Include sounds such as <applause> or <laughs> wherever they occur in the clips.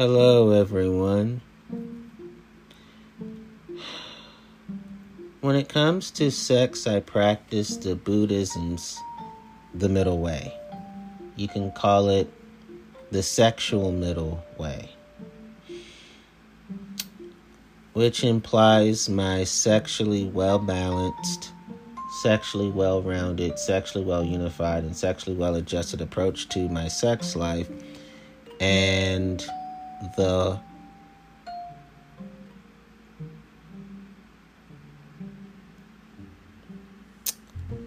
Hello, everyone. When it comes to sex, I practice the Buddhism's the middle way. You can call it the sexual middle way, which implies my sexually well balanced, sexually well rounded, sexually well unified, and sexually well adjusted approach to my sex life and the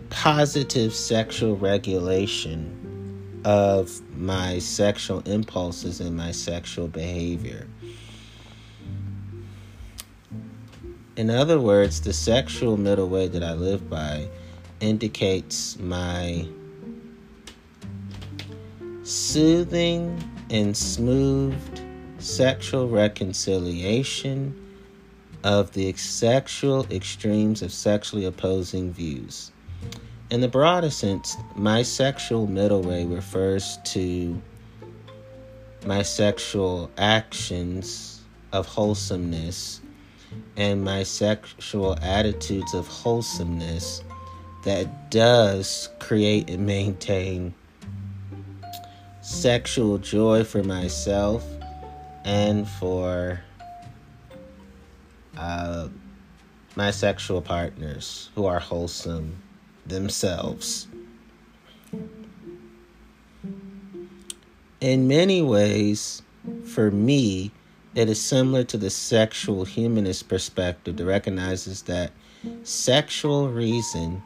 positive sexual regulation of my sexual impulses and my sexual behavior. In other words, the sexual middle way that I live by indicates my soothing and smoothed sexual reconciliation of the sexual extremes of sexually opposing views. In the broadest sense, my sexual middle way refers to my sexual actions of wholesomeness and my sexual attitudes of wholesomeness that does create and maintain sexual joy for myself and for uh, my sexual partners who are wholesome themselves. In many ways, for me, it is similar to the sexual humanist perspective that recognizes that sexual reason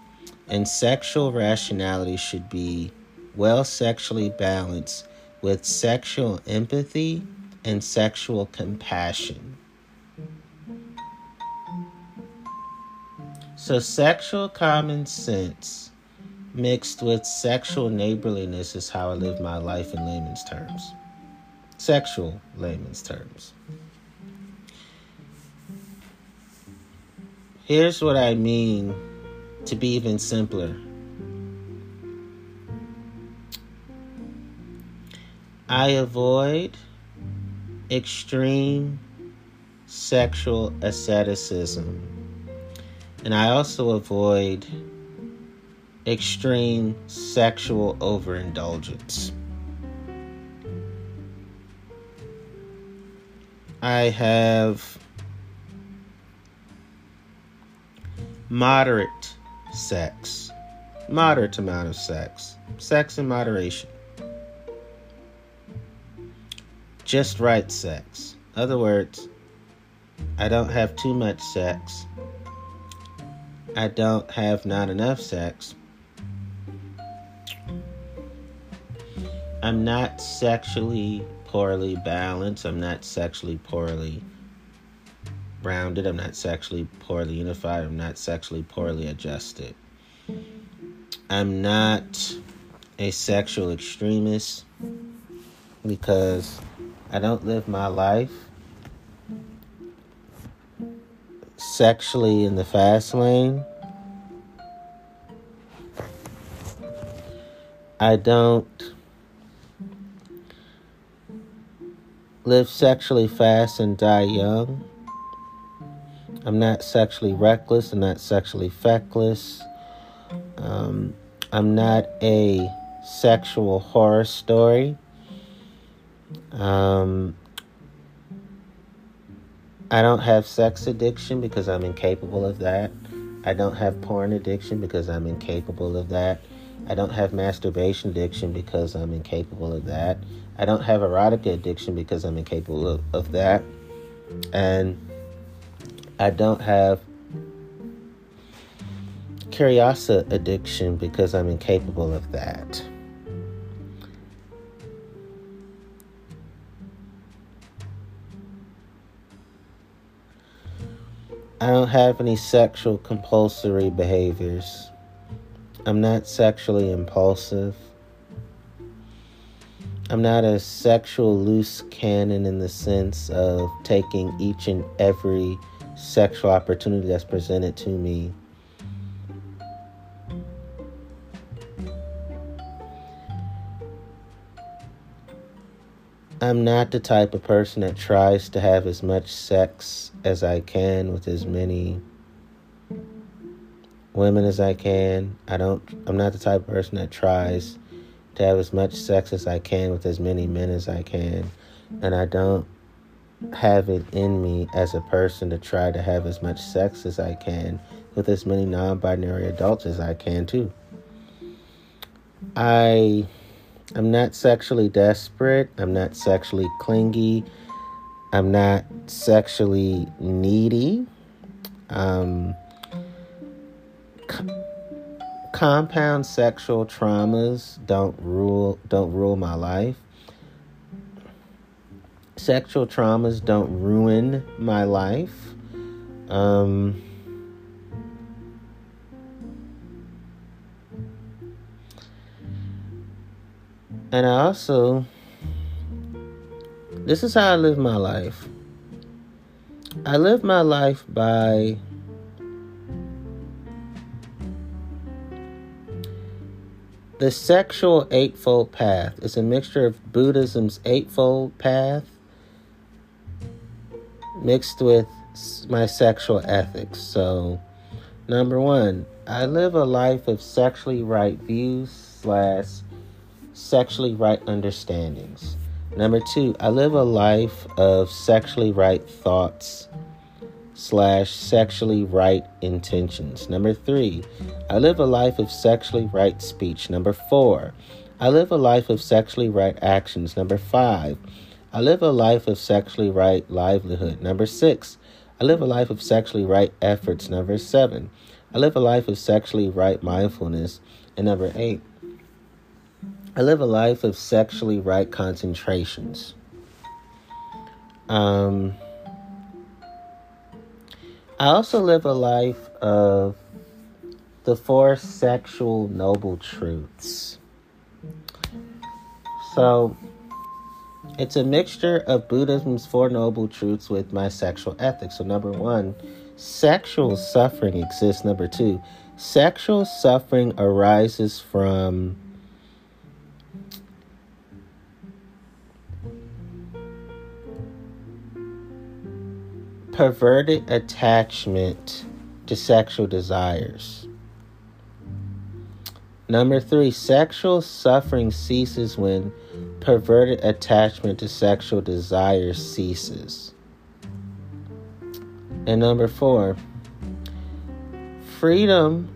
and sexual rationality should be well sexually balanced with sexual empathy and sexual compassion. So, sexual common sense mixed with sexual neighborliness is how I live my life in layman's terms. Sexual layman's terms. Here's what I mean to be even simpler. I avoid extreme sexual asceticism. And I also avoid extreme sexual overindulgence. I have moderate sex, moderate amount of sex, sex in moderation. Just right sex. Other words, I don't have too much sex. I don't have not enough sex. I'm not sexually poorly balanced. I'm not sexually poorly rounded. I'm not sexually poorly unified. I'm not sexually poorly adjusted. I'm not a sexual extremist because I don't live my life sexually in the fast lane. I don't live sexually fast and die young. I'm not sexually reckless. I'm not sexually feckless. Um, I'm not a sexual horror story. Um, I don't have sex addiction because I'm incapable of that. I don't have porn addiction because I'm incapable of that. I don't have masturbation addiction because I'm incapable of that. I don't have erotica addiction because I'm incapable of, of that. And I don't have curiosity addiction because I'm incapable of that. I don't have any sexual compulsory behaviors. I'm not sexually impulsive. I'm not a sexual loose cannon in the sense of taking each and every sexual opportunity that's presented to me. I'm not the type of person that tries to have as much sex as I can with as many women as I can. I don't I'm not the type of person that tries to have as much sex as I can with as many men as I can. And I don't have it in me as a person to try to have as much sex as I can with as many non binary adults as I can, too. I am not sexually desperate. I'm not sexually clingy. I'm not sexually needy. Um, compound sexual traumas don't rule don't rule my life sexual traumas don't ruin my life. Um, and I also, this is how I live my life. I live my life by the sexual eightfold path. It's a mixture of Buddhism's eightfold path mixed with my sexual ethics. So, number one, I live a life of sexually right views slash sexually right understandings. Number two, I live a life of sexually right thoughts slash sexually right intentions. Number three, I live a life of sexually right speech. Number four, I live a life of sexually right actions. Number five, I live a life of sexually right livelihood. Number six, I live a life of sexually right efforts. Number seven, I live a life of sexually right mindfulness. And number eight, I live a life of sexually right concentrations. Um, I also live a life of the four sexual noble truths. So, it's a mixture of Buddhism's Four Noble Truths with my sexual ethics. So, number one, sexual suffering exists. Number two, sexual suffering arises from perverted attachment to sexual desires. Number three, sexual suffering ceases when perverted attachment to sexual desire ceases. And number four, freedom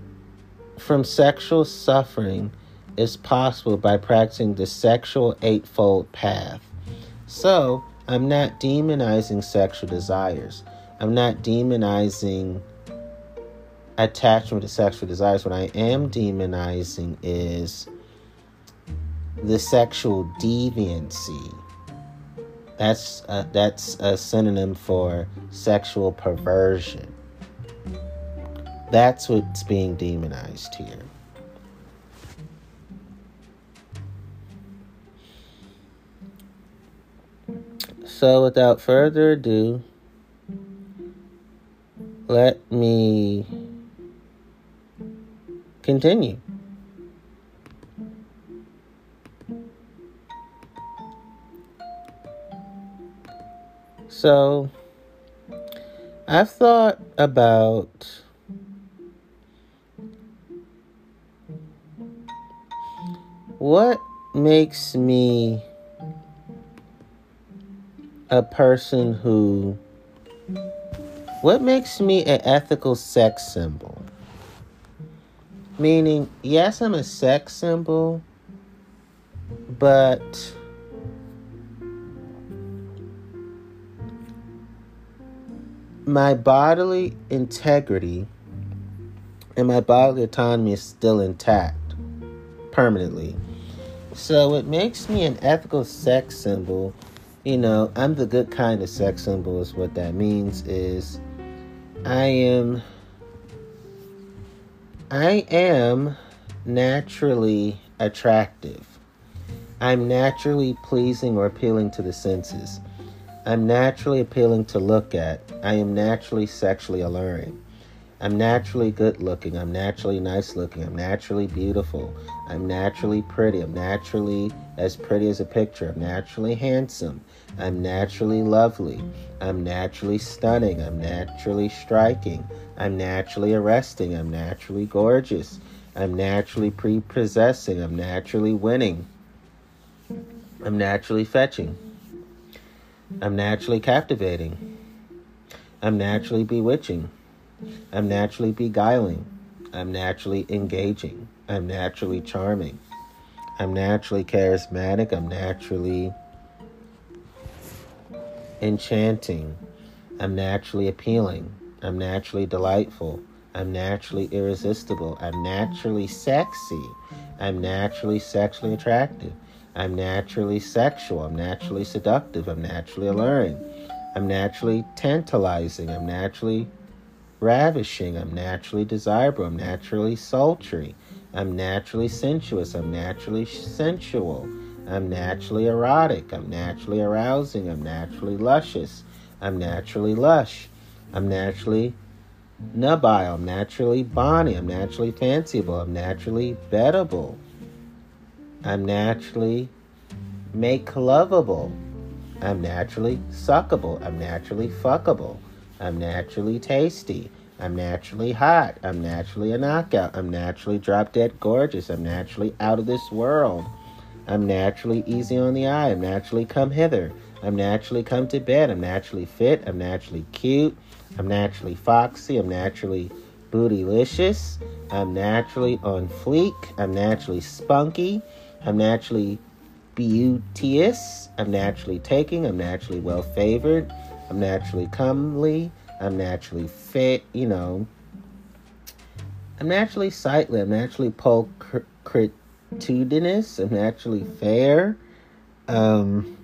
from sexual suffering is possible by practicing the sexual eightfold path. So, I'm not demonizing sexual desires. I'm not demonizing attachment to sexual desires. What I am demonizing is the sexual deviancy. That's a, that's a synonym for sexual perversion. That's what's being demonized here. So, without further ado, let me continue. So, I've thought about what makes me a person who what makes me an ethical sex symbol meaning yes i'm a sex symbol but my bodily integrity and my bodily autonomy is still intact permanently. So it makes me an ethical sex symbol. You know, I'm the good kind of sex symbol, is what that means is I am I am naturally attractive. I'm naturally pleasing or appealing to the senses. I'm naturally appealing to look at. I am naturally sexually alluring. I'm naturally good looking. I'm naturally nice looking. I'm naturally beautiful. I'm naturally pretty. I'm naturally as pretty as a picture. I'm naturally handsome. I'm naturally lovely. I'm naturally stunning. I'm naturally striking. I'm naturally arresting. I'm naturally gorgeous. I'm naturally prepossessing. I'm naturally winning. I'm naturally fetching. I'm naturally captivating. I'm naturally bewitching. I'm naturally beguiling. I'm naturally engaging. I'm naturally charming. I'm naturally charismatic. I'm naturally enchanting. I'm naturally appealing. I'm naturally delightful. I'm naturally irresistible. I'm naturally sexy. I'm naturally sexually attractive. I'm naturally sexual. I'm naturally seductive. I'm naturally alluring. I'm naturally tantalizing. I'm naturally ravishing. I'm naturally desirable. I'm naturally sultry. I'm naturally sensuous. I'm naturally sensual. I'm naturally erotic. I'm naturally arousing. I'm naturally luscious. I'm naturally lush. I'm naturally nubile. I'm naturally bonny. I'm naturally fanciable. I'm naturally beddable. I'm naturally make lovable. I'm naturally suckable. I'm naturally fuckable. I'm naturally tasty. I'm naturally hot. I'm naturally a knockout. I'm naturally drop dead gorgeous. I'm naturally out of this world. I'm naturally easy on the eye. I'm naturally come hither. I'm naturally come to bed. I'm naturally fit. I'm naturally cute. I'm naturally foxy. I'm naturally bootylicious. I'm naturally on fleek. I'm naturally spunky. I'm naturally beauteous. I'm naturally taking. I'm naturally well favored. I'm naturally comely. I'm naturally fit, you know. I'm naturally sightly. I'm naturally I'm naturally fair. Um,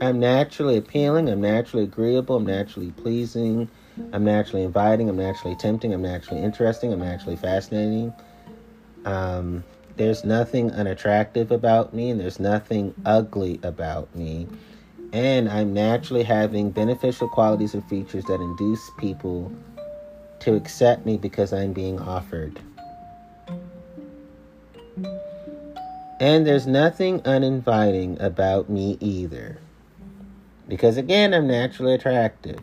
I'm naturally appealing. I'm naturally agreeable. I'm naturally pleasing. I'm naturally inviting. I'm naturally tempting. I'm naturally interesting. I'm naturally fascinating. Um, there's nothing unattractive about me, and there's nothing ugly about me. And I'm naturally having beneficial qualities and features that induce people to accept me because I'm being offered. And there's nothing uninviting about me either. Because again, I'm naturally attractive.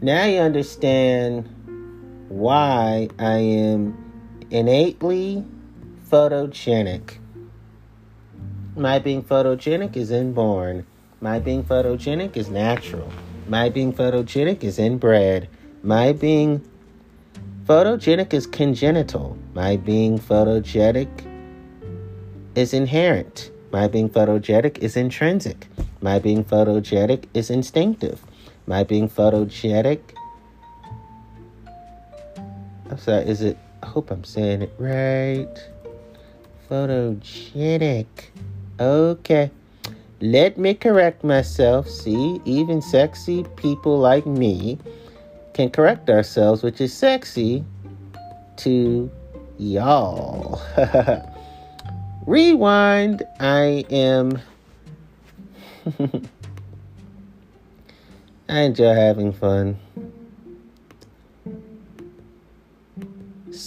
Now you understand why I am innately photogenic. My being photogenic is inborn. My being photogenic is natural. My being photogenic is inbred. My being photogenic is congenital. My being photogenic is inherent. My being photogenic is intrinsic. My being photogenic is instinctive. My being photogenic. I'm sorry, is it I hope I'm saying it right. Photogenic. Okay. Let me correct myself. See, even sexy people like me can correct ourselves, which is sexy to y'all. <laughs> Rewind. I am. <laughs> I enjoy having fun.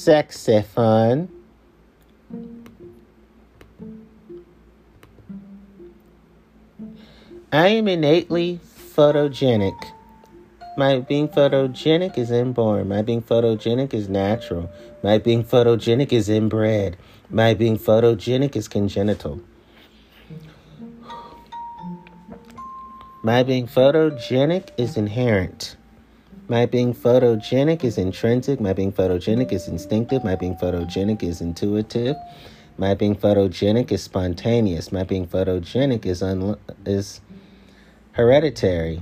sexy fun. I am innately photogenic. My being photogenic is inborn. My being photogenic is natural. My being photogenic is inbred. My being photogenic is congenital. My being photogenic is inherent. My being photogenic is intrinsic. My being photogenic is instinctive. My being photogenic is intuitive. My being photogenic is spontaneous. My being photogenic is un- is hereditary.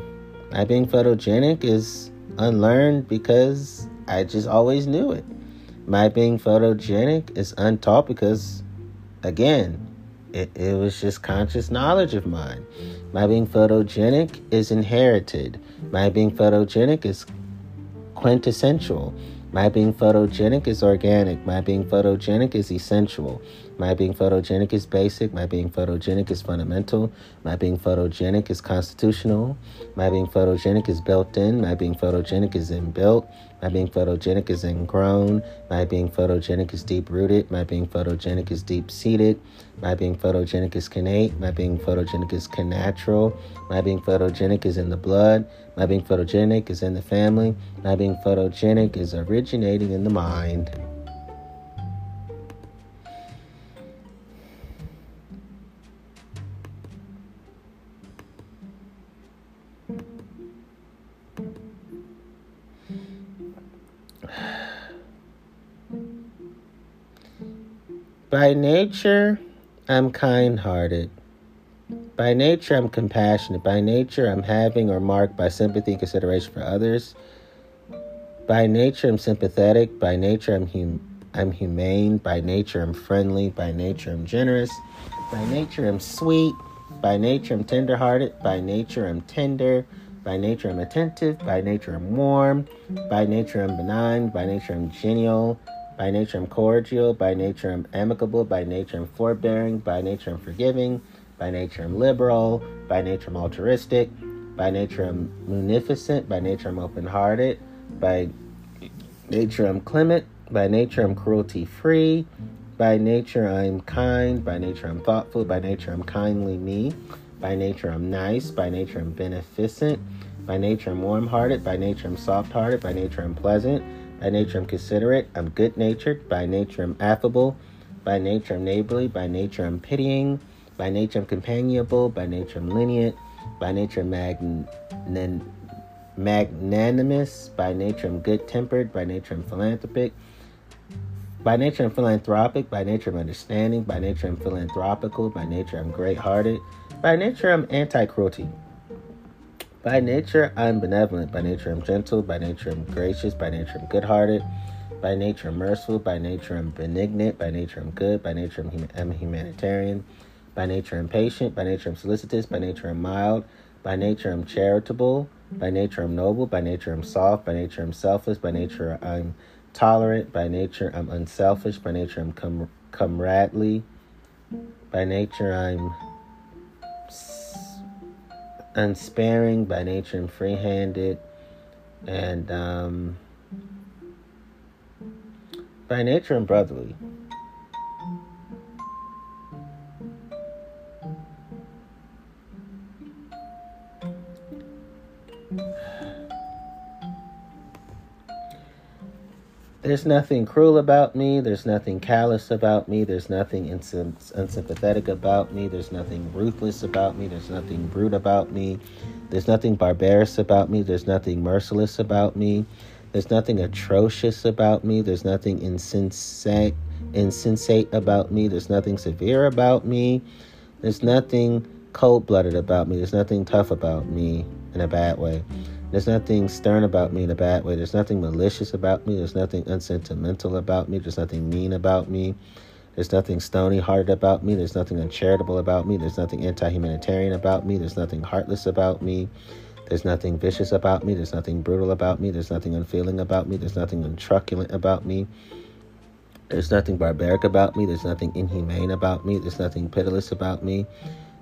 My being photogenic is unlearned because I just always knew it. My being photogenic is untaught because, again, it, it was just conscious knowledge of mine. My being photogenic is inherited. My being photogenic is quintessential. My being photogenic is organic. My being photogenic is essential. My being photogenic is basic. My being photogenic is fundamental. My being photogenic is constitutional. My being photogenic is built in. My being photogenic is inbuilt. My being photogenic is ingrown. My being photogenic is deep rooted. My being photogenic is deep seated. My being photogenic is connate. My being photogenic is connatural. My being photogenic is in the blood. My being photogenic is in the family. My being photogenic is originating in the mind. By nature, I'm kind hearted. By nature, I'm compassionate. By nature, I'm having or marked by sympathy and consideration for others. By nature, I'm sympathetic. By nature, I'm, hum- I'm humane. By nature, I'm friendly. By nature, I'm generous. By nature, I'm sweet. By nature, I'm tenderhearted. By nature, I'm tender. By nature, I'm attentive. By nature, I'm warm. By nature, I'm benign. By nature, I'm genial. By nature, I'm cordial. By nature, I'm amicable. By nature, I'm forbearing. By nature, I'm forgiving. By nature, I'm liberal. By nature, I'm altruistic. By nature, I'm munificent. By nature, I'm open hearted. By nature, I'm clement. By nature, I'm cruelty free. By nature, I'm kind. By nature, I'm thoughtful. By nature, I'm kindly me. By nature, I'm nice. By nature, I'm beneficent. By nature, I'm warm hearted. By nature, I'm soft hearted. By nature, I'm pleasant. By nature, I'm considerate. I'm good natured. By nature, I'm affable. By nature, I'm neighborly. By nature, I'm pitying. By nature, I'm companionable. By nature, I'm lenient. By nature, I'm magn- magnanimous. By nature, I'm good tempered. By nature, I'm philanthropic. By nature, I'm philanthropic. By nature, I'm understanding. By nature, I'm philanthropical. By nature, I'm great hearted. By nature, I'm anti cruelty. By nature, I'm benevolent. By nature, I'm gentle. By nature, I'm gracious. By nature, I'm good hearted. By nature, I'm merciful. By nature, I'm benignant. By nature, I'm good. By nature, I'm, hum- I'm humanitarian. By nature, I'm patient. By nature, I'm solicitous. By nature, I'm mild. By nature, I'm charitable. By nature, I'm noble. By nature, I'm soft. By nature, I'm selfless. By nature, I'm tolerant. By nature, I'm unselfish. By nature, I'm com- comradely. By nature, I'm unsparing by nature and free handed. And um, by nature and brotherly. There's nothing cruel about me. There's nothing callous about me. There's nothing unsympathetic about me. There's nothing ruthless about me. There's nothing brute about me. There's nothing barbarous about me. There's nothing merciless about me. There's nothing atrocious about me. There's nothing insensate insensate about me. There's nothing severe about me. There's nothing cold-blooded about me. There's nothing tough about me in a bad way. There's nothing stern about me in a bad way. There's nothing malicious about me. There's nothing unsentimental about me. There's nothing mean about me. There's nothing stony hearted about me. There's nothing uncharitable about me. There's nothing anti humanitarian about me. There's nothing heartless about me. There's nothing vicious about me. There's nothing brutal about me. There's nothing unfeeling about me. There's nothing untruculent about me. There's nothing barbaric about me. There's nothing inhumane about me. There's nothing pitiless about me.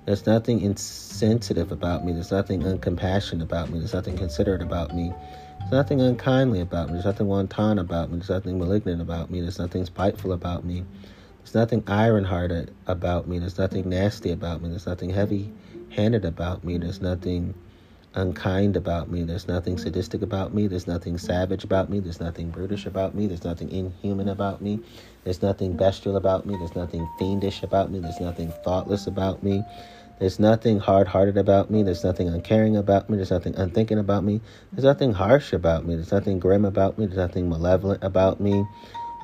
There's nothing insensitive about me. There's nothing uncompassionate about me. There's nothing considerate about me. There's nothing unkindly about me. There's nothing wanton about me. There's nothing malignant about me. There's nothing spiteful about me. There's nothing iron hearted about me. There's nothing nasty about me. There's nothing heavy handed about me. There's nothing unkind about me. There's nothing sadistic about me. There's nothing savage about me. There's nothing brutish about me. There's nothing inhuman about me. There's nothing bestial about me. There's nothing fiendish about me. There's nothing thoughtless about me. There's nothing hard hearted about me. There's nothing uncaring about me. There's nothing unthinking about me. There's nothing harsh about me. There's nothing grim about me. There's nothing malevolent about me.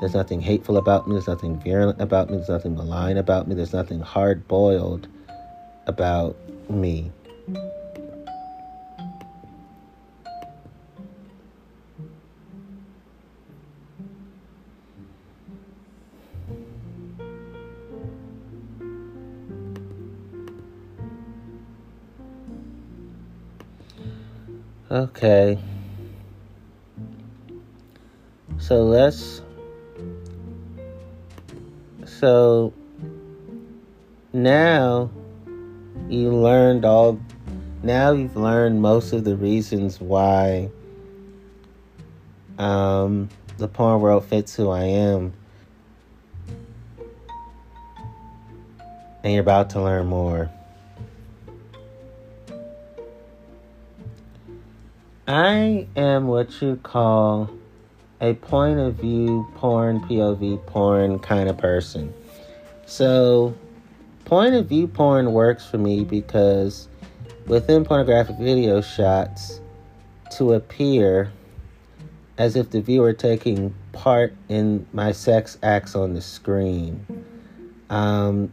There's nothing hateful about me. There's nothing virulent about me. There's nothing malign about me. There's nothing hard boiled about me. Okay. So let's. So now you learned all now you've learned most of the reasons why um, the porn world fits who I am. And you're about to learn more. I am what you call a point of view porn, POV porn kind of person. So, point of view porn works for me because within pornographic video shots, to appear as if the viewer taking part in my sex acts on the screen. Um,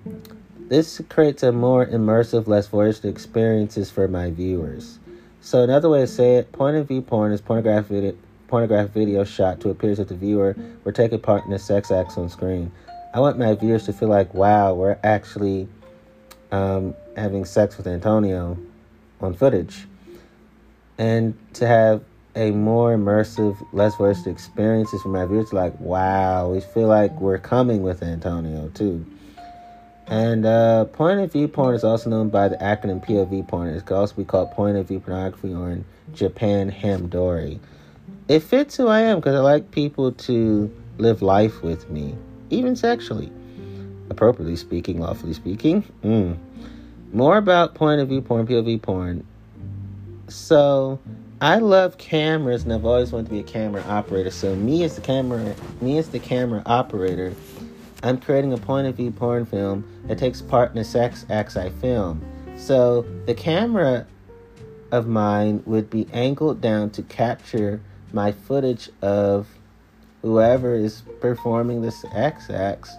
this creates a more immersive, less voiced experiences for my viewers. So another way to say it, point of view porn is pornographic video, pornographic video shot to appear as if the viewer were taking part in the sex acts on screen. I want my viewers to feel like, wow, we're actually um, having sex with Antonio on footage. And to have a more immersive, less versed experience is for my viewers, like, wow, we feel like we're coming with Antonio too. And uh, point of view porn is also known by the acronym POV porn. It also be called point of view pornography or in Japan, Hamedori. It fits who I am because I like people to live life with me, even sexually. Appropriately speaking, lawfully speaking. Mm. More about point of view porn, POV porn. So, I love cameras and I've always wanted to be a camera operator. So, me as the camera, me as the camera operator, I'm creating a point of view porn film that takes part in the sex acts I film. So the camera of mine would be angled down to capture my footage of whoever is performing this sex acts.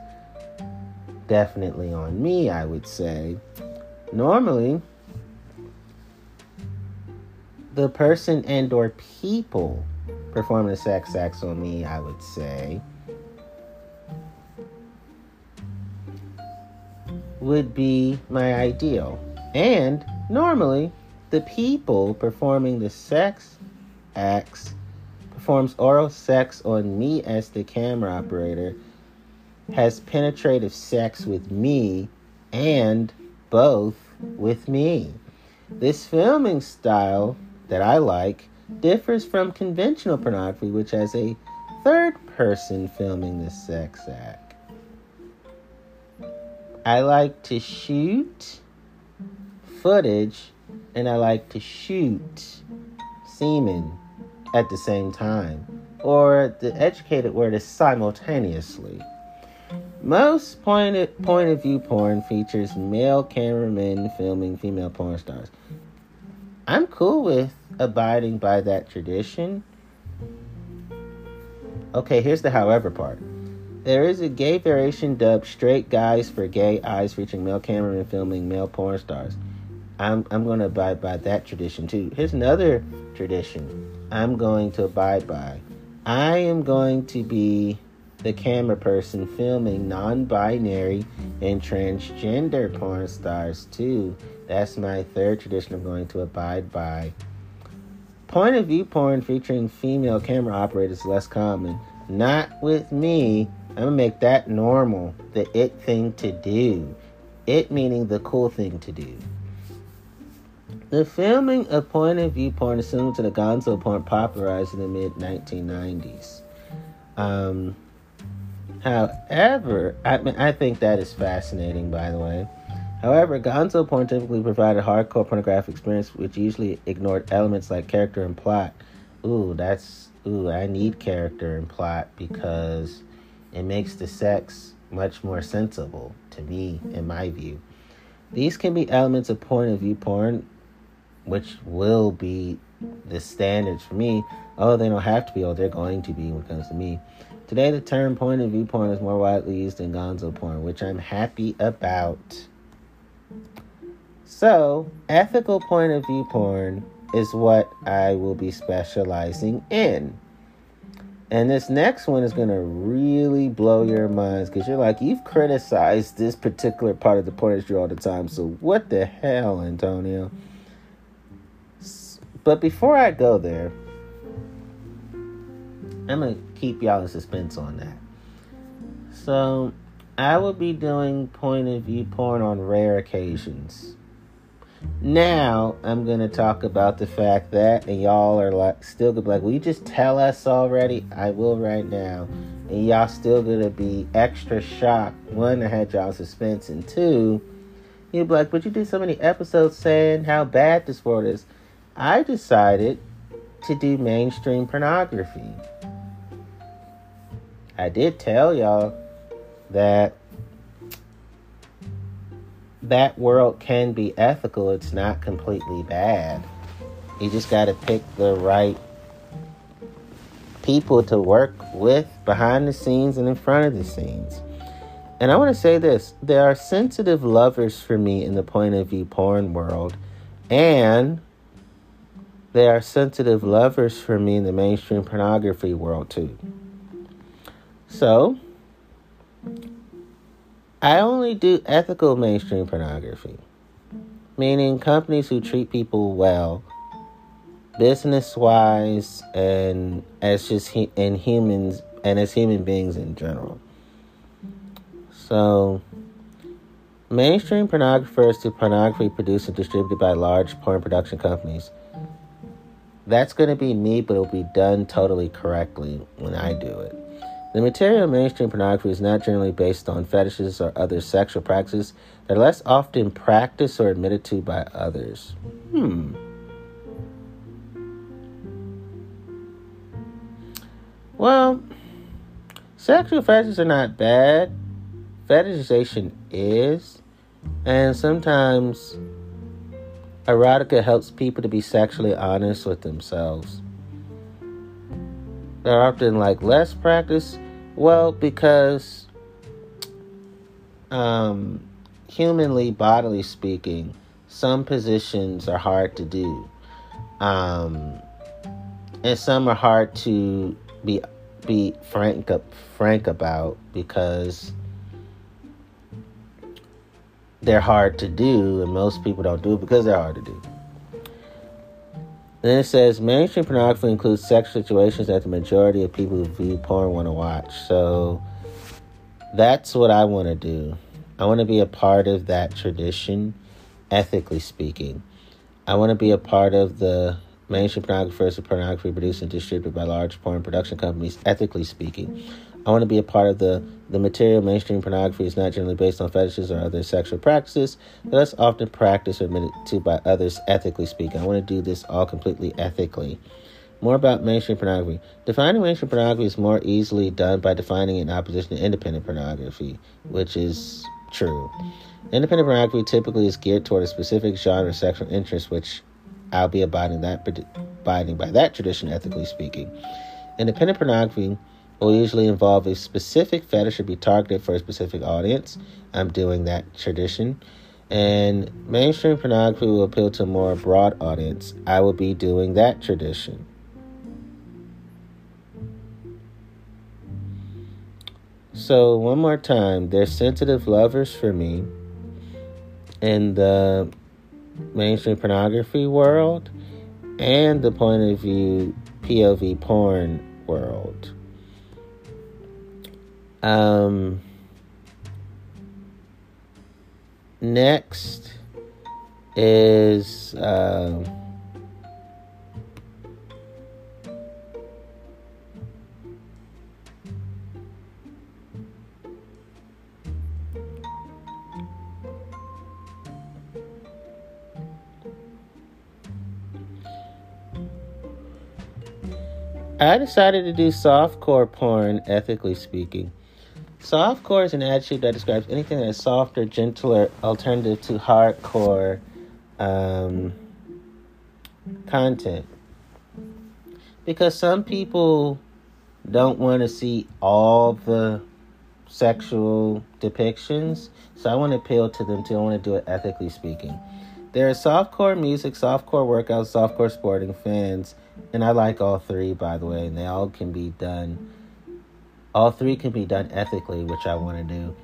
Definitely on me, I would say. Normally, the person and or people performing the sex acts on me, I would say would be my ideal. And normally, the people performing the sex acts performs oral sex on me as the camera operator, has penetrative sex with me, and both with me. This filming style that I like differs from conventional pornography, which has a third person filming the sex act. I like to shoot footage and I like to shoot semen at the same time. Or the educated word is simultaneously. Most point of, point of view porn features male cameramen filming female porn stars. I'm cool with abiding by that tradition. Okay, here's the however part. There is a gay variation dubbed Straight Guys for Gay Eyes featuring male cameramen filming male porn stars. I'm, I'm going to abide by that tradition too. Here's another tradition I'm going to abide by. I am going to be the camera person filming non binary and transgender porn stars too. That's my third tradition I'm going to abide by. Point of view porn featuring female camera operators is less common. Not with me. I'm gonna make that normal, the it thing to do. It meaning the cool thing to do. The filming of point of view porn is similar to the gonzo porn popularized in the mid 1990s. Um, however, I, mean, I think that is fascinating, by the way. However, gonzo porn typically provided hardcore pornographic experience, which usually ignored elements like character and plot. Ooh, that's ooh, I need character and plot because it makes the sex much more sensible to me, in my view. These can be elements of point of view porn, which will be the standards for me. Oh, they don't have to be, oh, they're going to be when it comes to me. Today, the term point of view porn is more widely used than gonzo porn, which I'm happy about. So, ethical point of view porn is what I will be specializing in. And this next one is going to really blow your minds because you're like, you've criticized this particular part of the industry all the time. So, what the hell, Antonio? But before I go there, I'm going to keep y'all in suspense on that. So, I will be doing point of view porn on rare occasions. Now I'm gonna talk about the fact that, and y'all are like still gonna be like, "Will you just tell us already?" I will right now, and y'all still gonna be extra shocked. One, I had y'all suspense, and two, you'd be like, "But you did so many episodes saying how bad this world is." I decided to do mainstream pornography. I did tell y'all that that world can be ethical. It's not completely bad. You just got to pick the right people to work with behind the scenes and in front of the scenes. And I want to say this there are sensitive lovers for me in the point of view porn world, and there are sensitive lovers for me in the mainstream pornography world, too. So, I only do ethical mainstream pornography, meaning companies who treat people well, business wise, and as just and humans and as human beings in general. So, mainstream pornography refers to pornography produced and distributed by large porn production companies. That's going to be me, but it'll be done totally correctly when I do it. The material of mainstream pornography is not generally based on fetishes or other sexual practices that are less often practiced or admitted to by others. Hmm. Well, sexual fetishes are not bad. Fetishization is. And sometimes erotica helps people to be sexually honest with themselves they're often like less practice. Well, because um, humanly, bodily speaking, some positions are hard to do, um, and some are hard to be be frank frank about because they're hard to do, and most people don't do it because they're hard to do. Then it says mainstream pornography includes sex situations that the majority of people who view porn want to watch. So that's what I want to do. I want to be a part of that tradition, ethically speaking. I want to be a part of the mainstream pornography versus pornography produced and distributed by large porn production companies, ethically speaking. I want to be a part of the the material mainstream pornography is not generally based on fetishes or other sexual practices, but that's often practiced or admitted to by others ethically speaking. I want to do this all completely ethically. More about mainstream pornography. Defining mainstream pornography is more easily done by defining it in opposition to independent pornography, which is true. Independent pornography typically is geared toward a specific genre of sexual interest, which I'll be abiding that abiding by that tradition, ethically speaking. Independent pornography will usually involve a specific fetish or be targeted for a specific audience. I'm doing that tradition. And mainstream pornography will appeal to a more broad audience. I will be doing that tradition. So, one more time, there's sensitive lovers for me in the mainstream pornography world and the point of view POV porn world. Um, next is uh, I decided to do softcore porn, ethically speaking. Softcore is an attitude that describes anything that is softer, gentler, alternative to hardcore um, content. Because some people don't want to see all the sexual depictions, so I want to appeal to them too. I want to do it ethically speaking. There is softcore music, softcore workouts, softcore sporting fans, and I like all three, by the way, and they all can be done all three can be done ethically, which I want to do.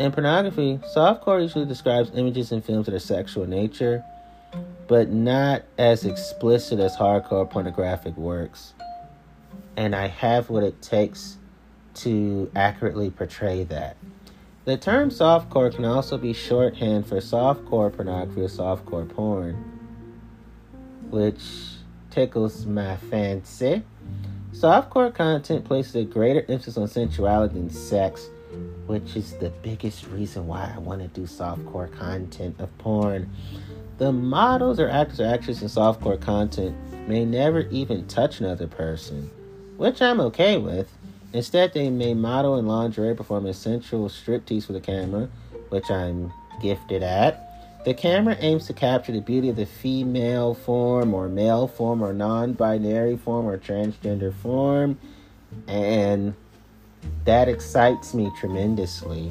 In pornography, softcore usually describes images and films that are sexual in nature, but not as explicit as hardcore pornographic works. And I have what it takes to accurately portray that. The term softcore can also be shorthand for softcore pornography or softcore porn, which tickles my fancy. Softcore content places a greater emphasis on sensuality than sex, which is the biggest reason why I want to do softcore content of porn. The models or actors or actresses in softcore content may never even touch another person, which I'm okay with. Instead, they may model in lingerie, perform a sensual striptease for the camera, which I'm gifted at. The camera aims to capture the beauty of the female form, or male form, or non binary form, or transgender form, and that excites me tremendously.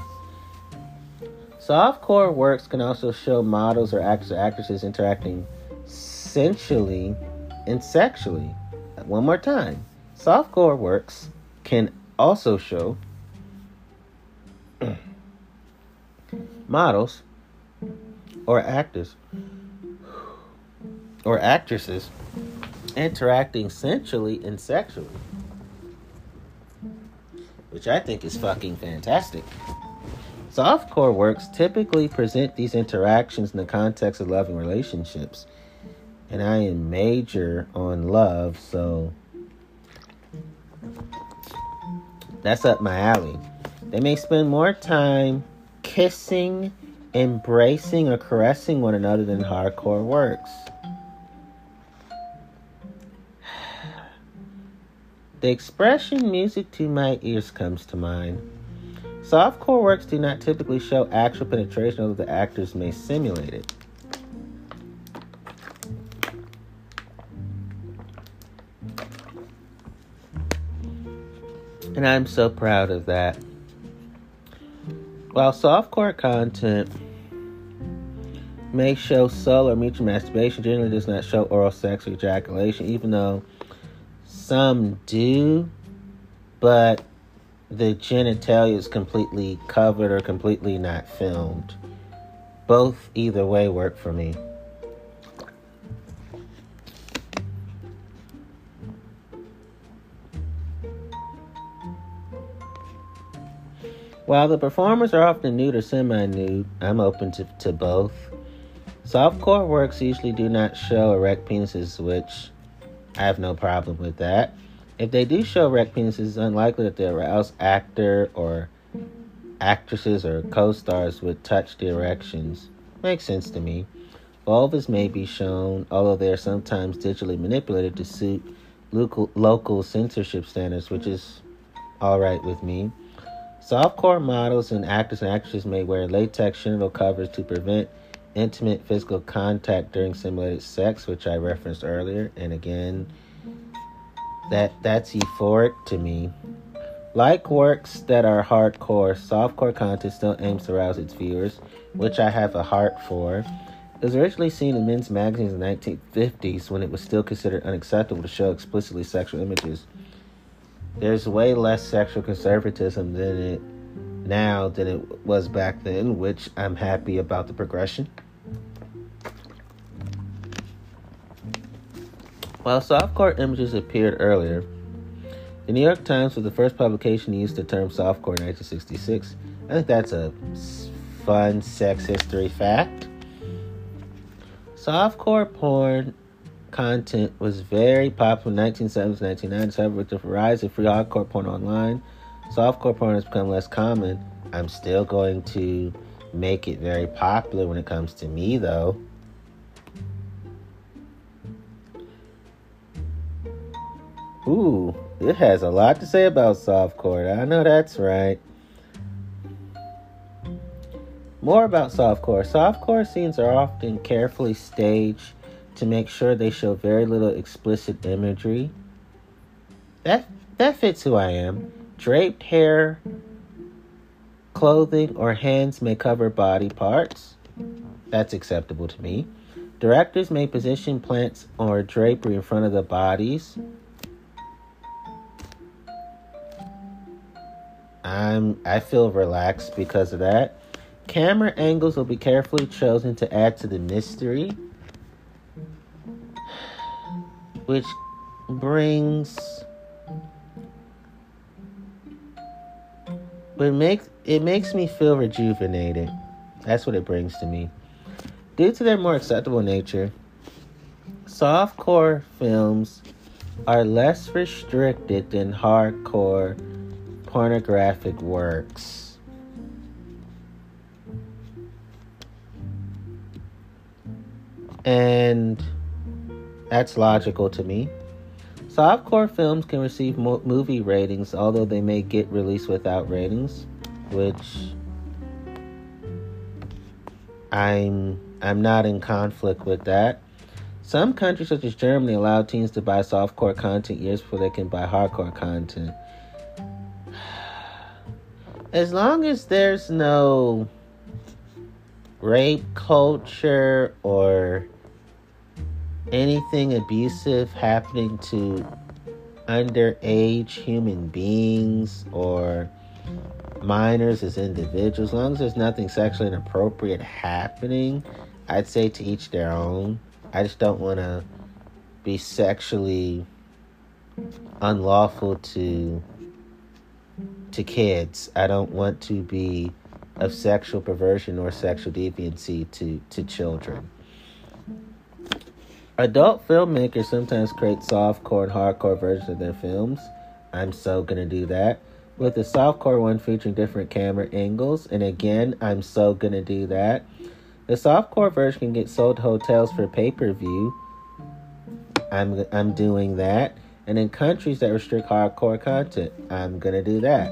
Softcore works can also show models or actors or actresses interacting sensually and sexually. One more time. Softcore works can also show <clears throat> models or actors or actresses interacting sensually and sexually. Which I think is fucking fantastic. Softcore works typically present these interactions in the context of loving relationships. And I am major on love, so that's up my alley. They may spend more time kissing embracing or caressing one another than hardcore works. The expression music to my ears comes to mind. Softcore works do not typically show actual penetration, although the actors may simulate it. And I'm so proud of that. While softcore content may show solo or mutual masturbation, generally does not show oral sex or ejaculation, even though some do, but the genitalia is completely covered or completely not filmed. Both either way work for me. While the performers are often nude or semi nude, I'm open to, to both. Softcore works usually do not show erect penises, which I have no problem with that. If they do show erect penises, it's unlikely that the aroused actor or actresses or co stars would touch the erections. Makes sense to me. Vulvas may be shown, although they are sometimes digitally manipulated to suit local, local censorship standards, which is alright with me. Softcore models and actors and actresses may wear latex genital covers to prevent intimate physical contact during simulated sex, which I referenced earlier. And again, that that's euphoric to me. Like works that are hardcore, softcore content still aims to arouse its viewers, which I have a heart for. It was originally seen in men's magazines in the 1950s when it was still considered unacceptable to show explicitly sexual images there's way less sexual conservatism than it now than it was back then, which I'm happy about the progression. While softcore images appeared earlier, the New York Times was the first publication to use the term softcore in 1966. I think that's a fun sex history fact. Softcore porn content was very popular in 1970s, 1990s. However, with the rise of free hardcore porn online, softcore porn has become less common. I'm still going to make it very popular when it comes to me, though. Ooh, it has a lot to say about softcore. I know that's right. More about softcore. Softcore scenes are often carefully staged to make sure they show very little explicit imagery. That that fits who I am. Draped hair, clothing, or hands may cover body parts. That's acceptable to me. Directors may position plants or drapery in front of the bodies. I'm I feel relaxed because of that. Camera angles will be carefully chosen to add to the mystery which brings but it makes it makes me feel rejuvenated. That's what it brings to me. Due to their more acceptable nature, softcore films are less restricted than hardcore pornographic works. And that's logical to me. Softcore films can receive mo- movie ratings, although they may get released without ratings, which I'm I'm not in conflict with that. Some countries, such as Germany, allow teens to buy softcore content years before they can buy hardcore content. <sighs> As long as there's no rape culture or anything abusive happening to underage human beings or minors as individuals, as long as there's nothing sexually inappropriate happening, I'd say to each their own. I just don't want to be sexually unlawful to to kids. I don't want to be of sexual perversion or sexual deviancy to to children. Adult filmmakers sometimes create softcore and hardcore versions of their films. I'm so gonna do that. With the softcore one featuring different camera angles, and again, I'm so gonna do that. The softcore version can get sold to hotels for pay per view. I'm I'm doing that. And in countries that restrict hardcore content, I'm gonna do that.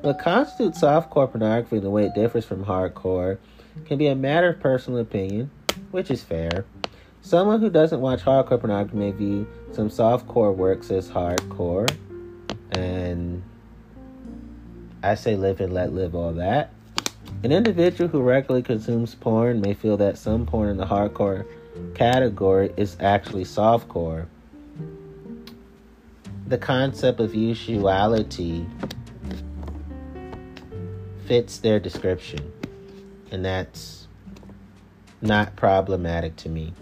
What constitutes softcore pornography and the way it differs from hardcore can be a matter of personal opinion, which is fair. Someone who doesn't watch hardcore pornography may view some softcore works as hardcore, and I say live and let live all that. An individual who regularly consumes porn may feel that some porn in the hardcore category is actually softcore. The concept of usuality fits their description, and that's not problematic to me.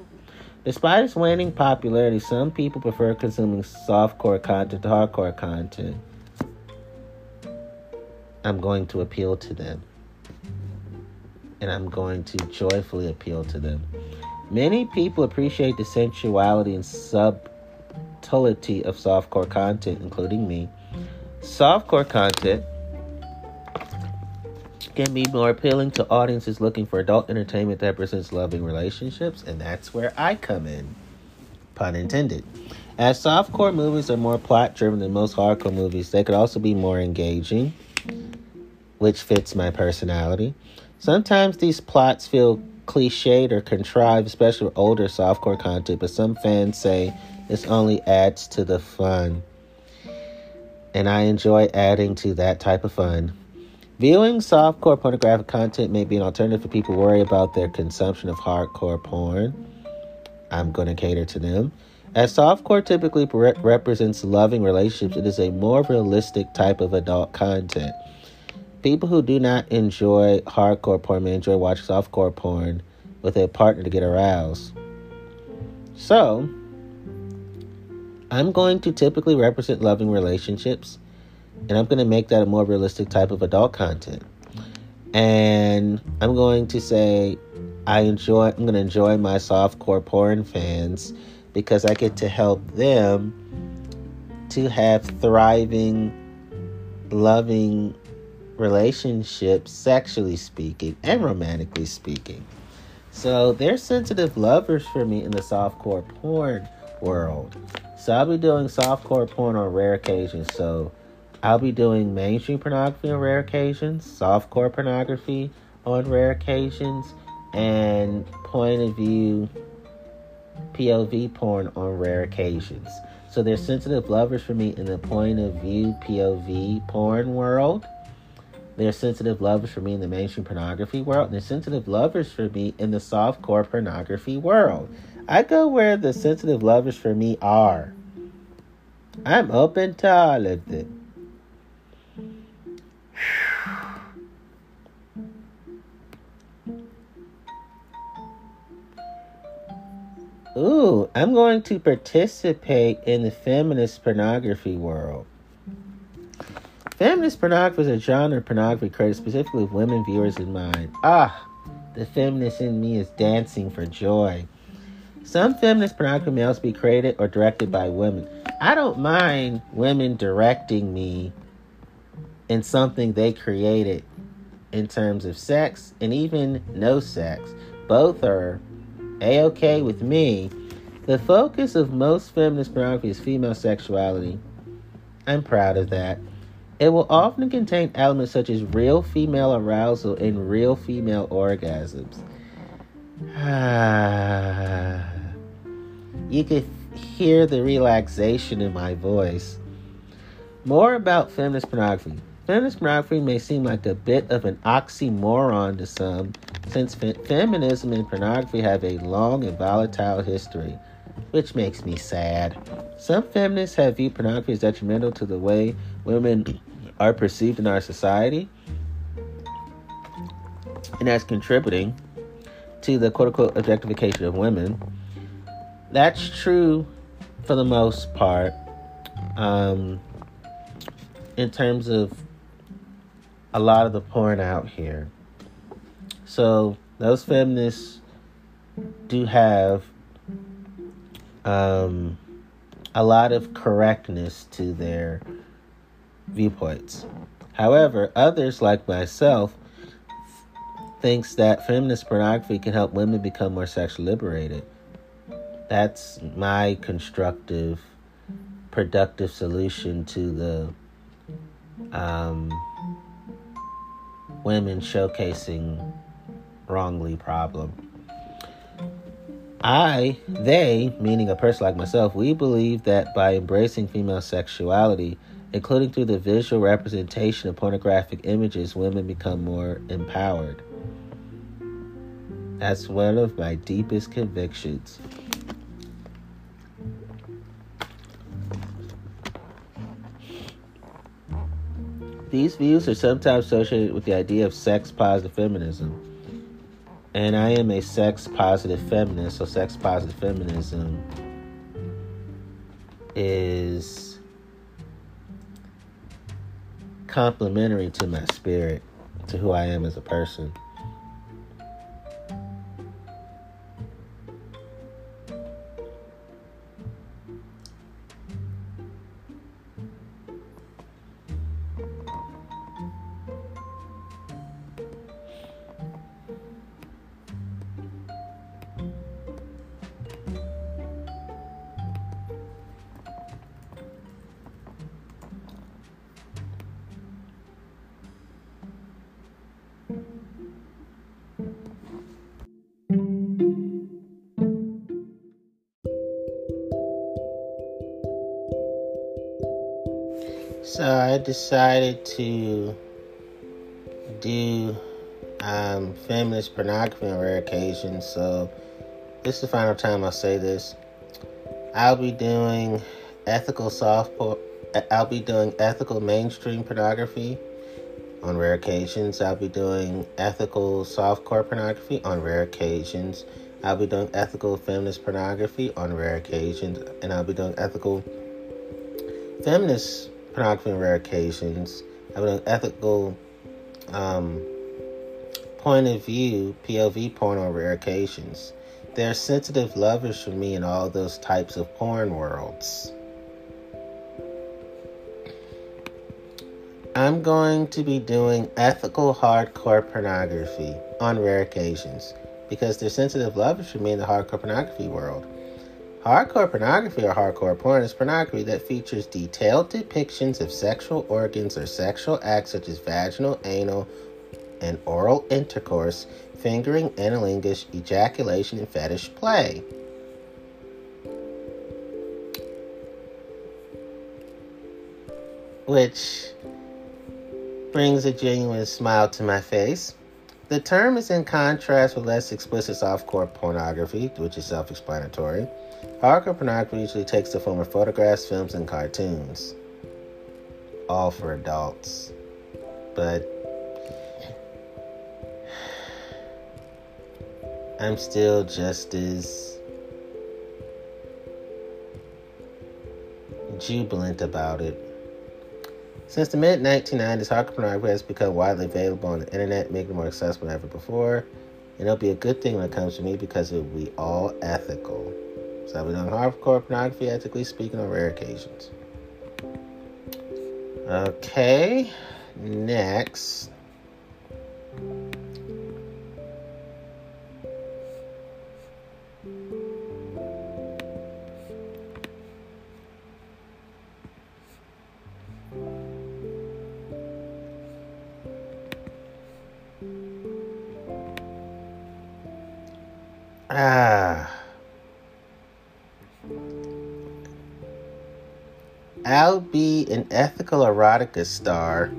Despite its waning popularity, some people prefer consuming softcore content to hardcore content. I'm going to appeal to them. And I'm going to joyfully appeal to them. Many people appreciate the sensuality and subtlety of softcore content, including me. Softcore content can be more appealing to audiences looking for adult entertainment that presents loving relationships, and that's where I come in. Pun intended. As softcore movies are more plot driven than most hardcore movies, they could also be more engaging, which fits my personality. Sometimes these plots feel cliched or contrived, especially with older softcore content, but some fans say this only adds to the fun. And I enjoy adding to that type of fun. Viewing softcore pornographic content may be an alternative for people worried about their consumption of hardcore porn. I'm going to cater to them. As softcore typically re- represents loving relationships, it is a more realistic type of adult content. People who do not enjoy hardcore porn may enjoy watching softcore porn with a partner to get aroused. So, I'm going to typically represent loving relationships and I'm going to make that a more realistic type of adult content. And I'm going to say I enjoy I'm going to enjoy my softcore porn fans because I get to help them to have thriving loving relationships sexually speaking and romantically speaking. So they're sensitive lovers for me in the softcore porn world. So I'll be doing softcore porn on rare occasions. So I'll be doing mainstream pornography on rare occasions, softcore pornography on rare occasions, and point of view POV porn on rare occasions. So they're sensitive lovers for me in the point of view POV porn world. They're sensitive lovers for me in the mainstream pornography world. And they're sensitive lovers for me in the softcore pornography world. I go where the sensitive lovers for me are. I'm open to all of them. Ooh, I'm going to participate in the feminist pornography world. Feminist pornography is a genre of pornography created specifically with women viewers in mind. Ah, the feminist in me is dancing for joy. Some feminist pornography may also be created or directed by women. I don't mind women directing me in something they created in terms of sex and even no sex. Both are a okay with me. The focus of most feminist pornography is female sexuality. I'm proud of that. It will often contain elements such as real female arousal and real female orgasms. <sighs> you could hear the relaxation in my voice. More about feminist pornography. Feminist pornography may seem like a bit of an oxymoron to some, since fe- feminism and pornography have a long and volatile history, which makes me sad. Some feminists have viewed pornography as detrimental to the way women <clears throat> are perceived in our society and as contributing to the quote unquote objectification of women. That's true for the most part um, in terms of a lot of the porn out here. So those feminists do have um, a lot of correctness to their viewpoints. However, others like myself thinks that feminist pornography can help women become more sexually liberated. That's my constructive, productive solution to the um, women showcasing wrongly problem. I, they, meaning a person like myself, we believe that by embracing female sexuality, including through the visual representation of pornographic images, women become more empowered. That's one of my deepest convictions. These views are sometimes associated with the idea of sex positive feminism. And I am a sex positive feminist, so sex positive feminism is complementary to my spirit, to who I am as a person. Decided to do um, feminist pornography on rare occasions. So this is the final time I'll say this. I'll be doing ethical soft. I'll be doing ethical mainstream pornography on rare occasions. I'll be doing ethical softcore pornography on rare occasions. I'll be doing ethical feminist pornography on rare occasions, and I'll be doing ethical feminist pornography on rare occasions, having an ethical um, point of view, POV porn on rare occasions. There are sensitive lovers for me in all those types of porn worlds. I'm going to be doing ethical hardcore pornography on rare occasions because they're sensitive lovers for me in the hardcore pornography world. Hardcore pornography or hardcore porn is pornography that features detailed depictions of sexual organs or sexual acts such as vaginal, anal, and oral intercourse, fingering, anilingus, ejaculation, and fetish play. Which brings a genuine smile to my face. The term is in contrast with less explicit softcore pornography, which is self explanatory. Hardcore pornography usually takes the form of photographs, films, and cartoons. All for adults. But I'm still just as jubilant about it Since the mid 1990s, hardcore pornography has become widely available on the internet, making it more accessible than ever before. And it'll be a good thing when it comes to me because it will be all ethical. So I'll be doing hardcore pornography, ethically speaking, on rare occasions. Okay, next. Ethical erotica star.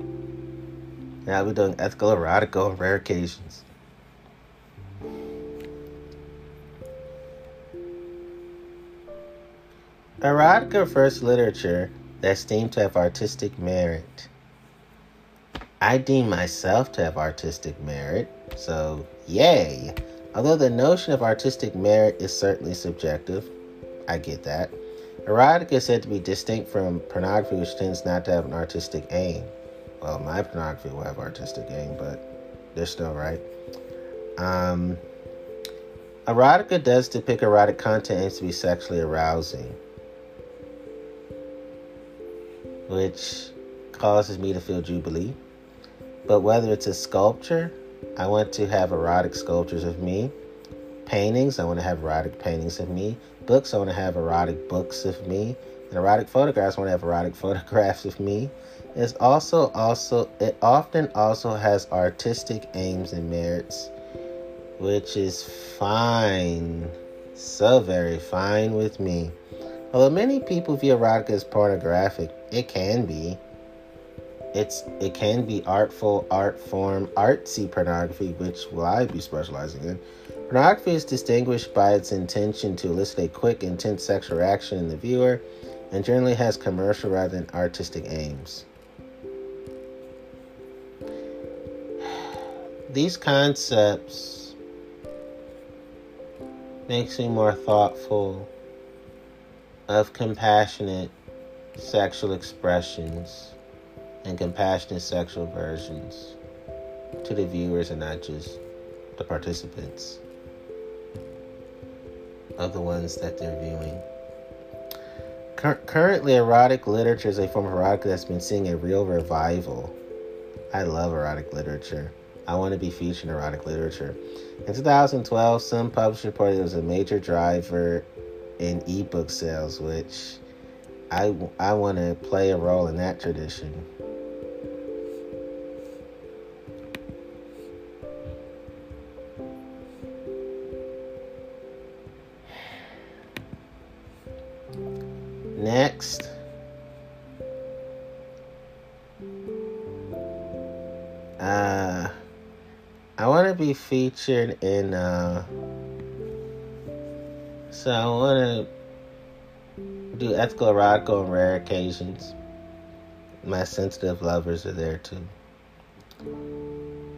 Now be doing ethical erotica on rare occasions. Erotica refers to literature that's deemed to have artistic merit. I deem myself to have artistic merit, so yay. Although the notion of artistic merit is certainly subjective, I get that. Erotica is said to be distinct from pornography, which tends not to have an artistic aim. Well, my pornography will have artistic aim, but they're still right. Um, erotica does depict erotic content aims to be sexually arousing, which causes me to feel jubilee. But whether it's a sculpture, I want to have erotic sculptures of me. Paintings, I want to have erotic paintings of me books, I want to have erotic books of me. And erotic photographs, I want to have erotic <laughs> photographs of me. It's also also it often also has artistic aims and merits, which is fine. So very fine with me. Although many people view erotica as pornographic, it can be. It's it can be artful, art form, artsy pornography, which will I be specializing in. Pornography is distinguished by its intention to elicit a quick, intense sexual reaction in the viewer and generally has commercial rather than artistic aims. <sighs> These concepts makes me more thoughtful of compassionate sexual expressions and compassionate sexual versions to the viewers and not just the participants of the ones that they're viewing. Cur- currently, erotic literature is a form of erotica that's been seeing a real revival. I love erotic literature. I want to be featured in erotic literature. In 2012, some publishers reported it was a major driver in ebook sales, which I, I want to play a role in that tradition. Next. Uh, I want to be featured in. Uh, so I want to do ethical erotica on rare occasions. My sensitive lovers are there too.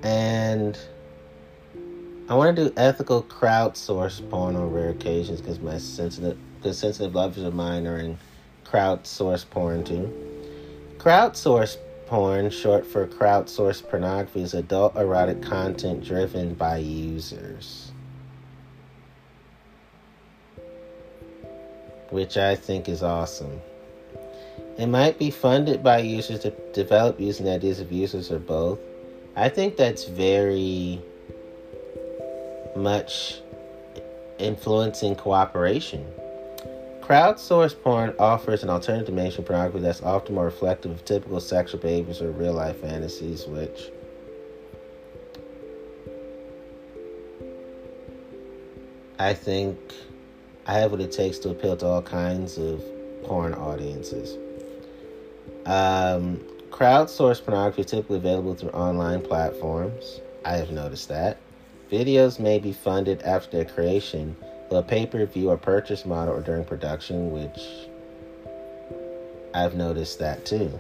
And I want to do ethical crowdsourced porn on rare occasions because my sensitive, because sensitive lovers of mine are in crowdsourced porn too. Crowdsourced porn, short for crowdsourced pornography, is adult erotic content driven by users. Which I think is awesome. It might be funded by users to develop using ideas of users or both. I think that's very much influencing cooperation. Crowdsourced porn offers an alternative mainstream pornography that's often more reflective of typical sexual behaviors or real life fantasies, which I think I have what it takes to appeal to all kinds of porn audiences. Um, crowdsourced pornography is typically available through online platforms. I have noticed that. Videos may be funded after their creation a pay per view or purchase model or during production, which I've noticed that too.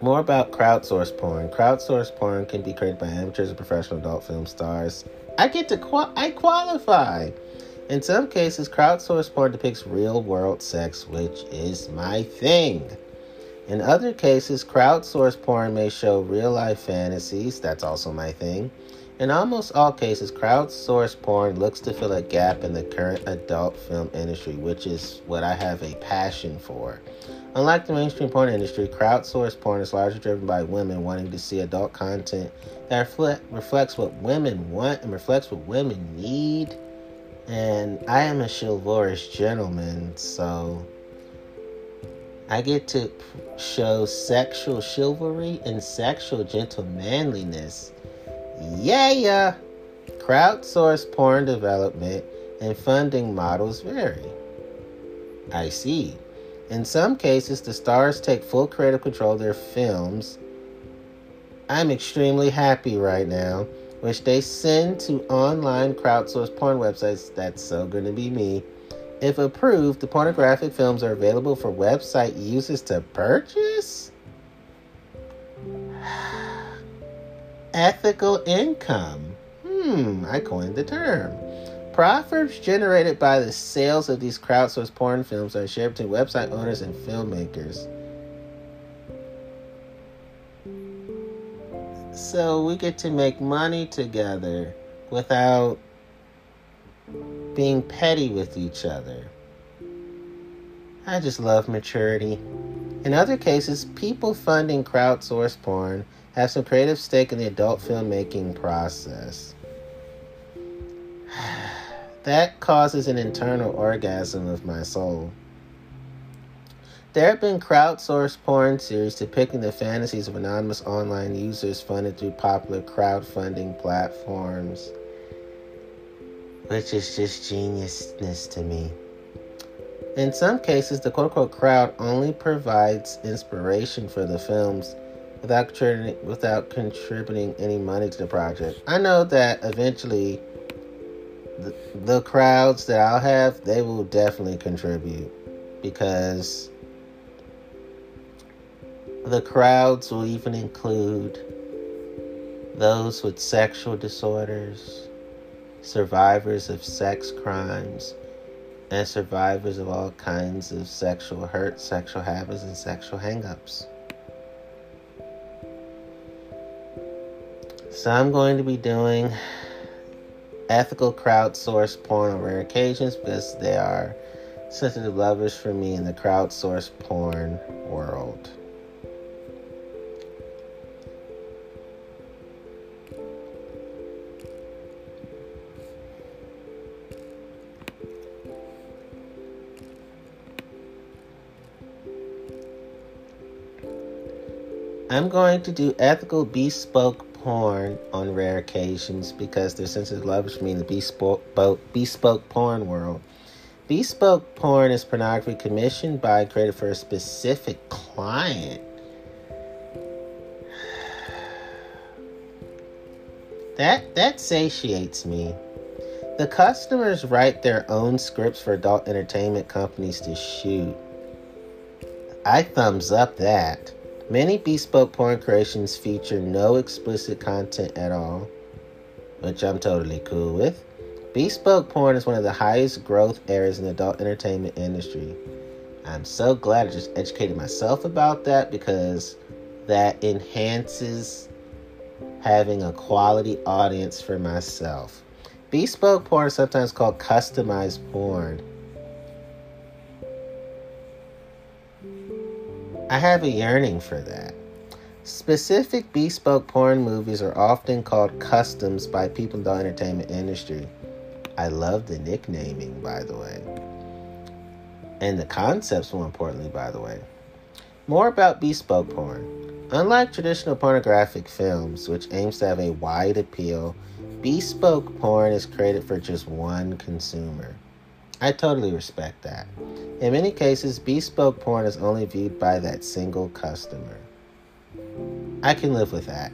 More about crowdsourced porn. Crowdsourced porn can be created by amateurs and professional adult film stars. I get to qual- I qualify. In some cases, crowdsourced porn depicts real world sex, which is my thing. In other cases, crowdsourced porn may show real life fantasies, that's also my thing. In almost all cases, crowdsourced porn looks to fill a gap in the current adult film industry, which is what I have a passion for. Unlike the mainstream porn industry, crowdsourced porn is largely driven by women wanting to see adult content that reflect, reflects what women want and reflects what women need. And I am a chivalrous gentleman, so I get to show sexual chivalry and sexual gentlemanliness yeah, yeah. Crowdsourced porn development and funding models vary. I see. In some cases, the stars take full creative control of their films. I'm extremely happy right now, which they send to online crowdsourced porn websites. That's so going to be me. If approved, the pornographic films are available for website users to purchase? <sighs> <sighs> ethical income. Hmm, I coined the term. Profits generated by the sales of these crowdsourced porn films are shared between website owners and filmmakers. So we get to make money together without being petty with each other. I just love maturity. In other cases, people funding crowdsourced porn have some creative stake in the adult filmmaking process. <sighs> that causes an internal orgasm of my soul. There have been crowdsourced porn series depicting the fantasies of anonymous online users funded through popular crowdfunding platforms, which is just geniusness to me. In some cases, the quote unquote crowd only provides inspiration for the films without contributing, without contributing any money to the project. I know that eventually the, the crowds that I'll have, they will definitely contribute because the crowds will even include those with sexual disorders, survivors of sex crimes, and survivors of all kinds of sexual hurt, sexual habits, and sexual hangups. So I'm going to be doing ethical crowdsourced porn on rare occasions because they are sensitive lovers for me in the crowdsourced porn world. I'm going to do ethical bespoke porn on rare occasions because their sense of for me in the bespoke, bespoke porn world. Bespoke porn is pornography commissioned by and created for a specific client. <sighs> That that satiates me. The customers write their own scripts for adult entertainment companies to shoot. I thumbs up that. Many bespoke porn creations feature no explicit content at all, which I'm totally cool with. Bespoke porn is one of the highest growth areas in the adult entertainment industry. I'm so glad I just educated myself about that because that enhances having a quality audience for myself. Bespoke porn is sometimes called customized porn. I have a yearning for that. Specific bespoke porn movies are often called customs by people in the entertainment industry. I love the nicknaming, by the way. And the concepts, more importantly, by the way. More about bespoke porn. Unlike traditional pornographic films, which aims to have a wide appeal, bespoke porn is created for just one consumer. I totally respect that. In many cases, bespoke porn is only viewed by that single customer. I can live with that.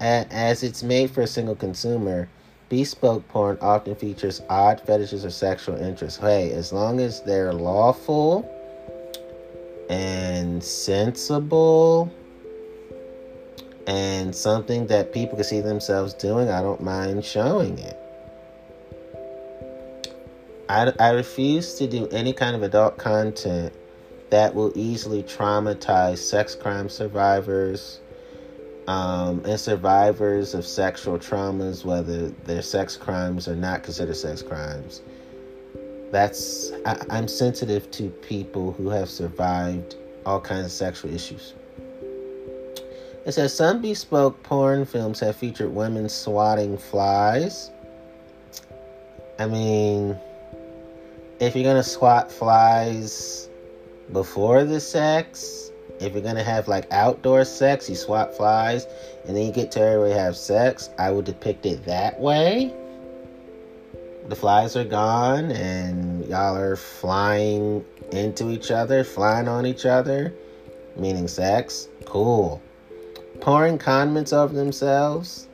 As it's made for a single consumer, bespoke porn often features odd fetishes or sexual interests. Hey, as long as they're lawful and sensible and something that people can see themselves doing, I don't mind showing it. I, I refuse to do any kind of adult content that will easily traumatize sex crime survivors um, and survivors of sexual traumas, whether their sex crimes or not considered sex crimes. That's I, I'm sensitive to people who have survived all kinds of sexual issues. It says some bespoke porn films have featured women swatting flies. I mean, if you're gonna swat flies before the sex, if you're gonna have like outdoor sex, you swat flies, and then you get to everybody have sex, I would depict it that way. The flies are gone, and y'all are flying into each other, flying on each other, meaning sex. Cool. Pouring condiments over themselves.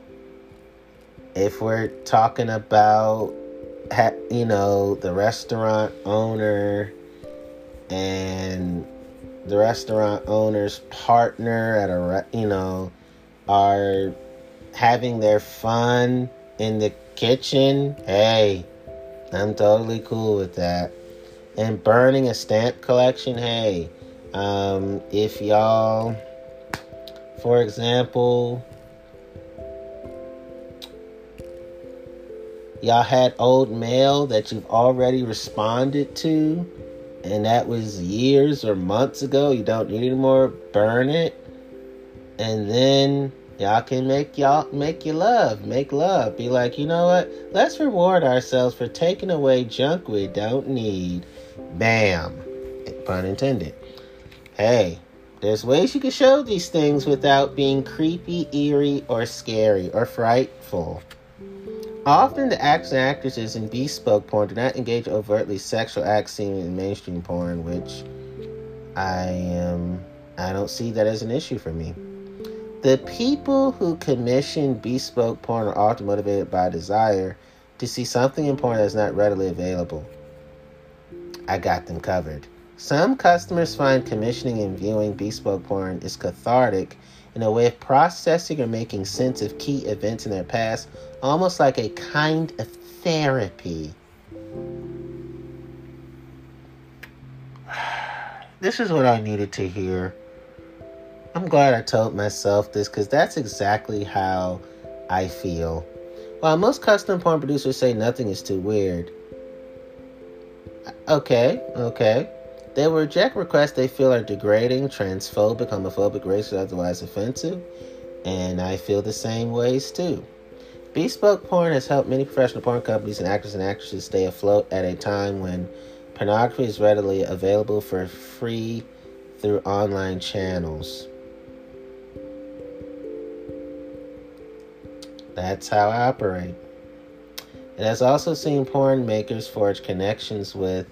If we're talking about you know, the restaurant owner and the restaurant owner's partner at a, you know, are having their fun in the kitchen. Hey, I'm totally cool with that. And burning a stamp collection. Hey, um, if y'all, for example, y'all had old mail that you've already responded to and that was years or months ago. You don't need anymore burn it. And then y'all can make y'all make you love make love. Be like you know what? Let's reward ourselves for taking away junk we don't need. Bam. Pun intended. Hey there's ways you can show these things without being creepy eerie or scary or frightful Often, the actors and actresses in bespoke porn do not engage overtly sexual acts seen in mainstream porn, which I am. I don't see that as an issue for me. The people who commission bespoke porn are often motivated by desire to see something in porn that's not readily available. I got them covered. Some customers find commissioning and viewing bespoke porn is cathartic in a way of processing or making sense of key events in their past almost like a kind of therapy. <sighs> This is what I needed to hear. I'm glad I told myself this because that's exactly how I feel. While most custom porn producers say nothing is too weird. Okay, okay. They will reject requests they feel are degrading, transphobic, homophobic, racist, otherwise offensive. And I feel the same ways too. Bespoke porn has helped many professional porn companies and actors and actresses stay afloat at a time when pornography is readily available for free through online channels. That's how I operate. It has also seen porn makers forge connections with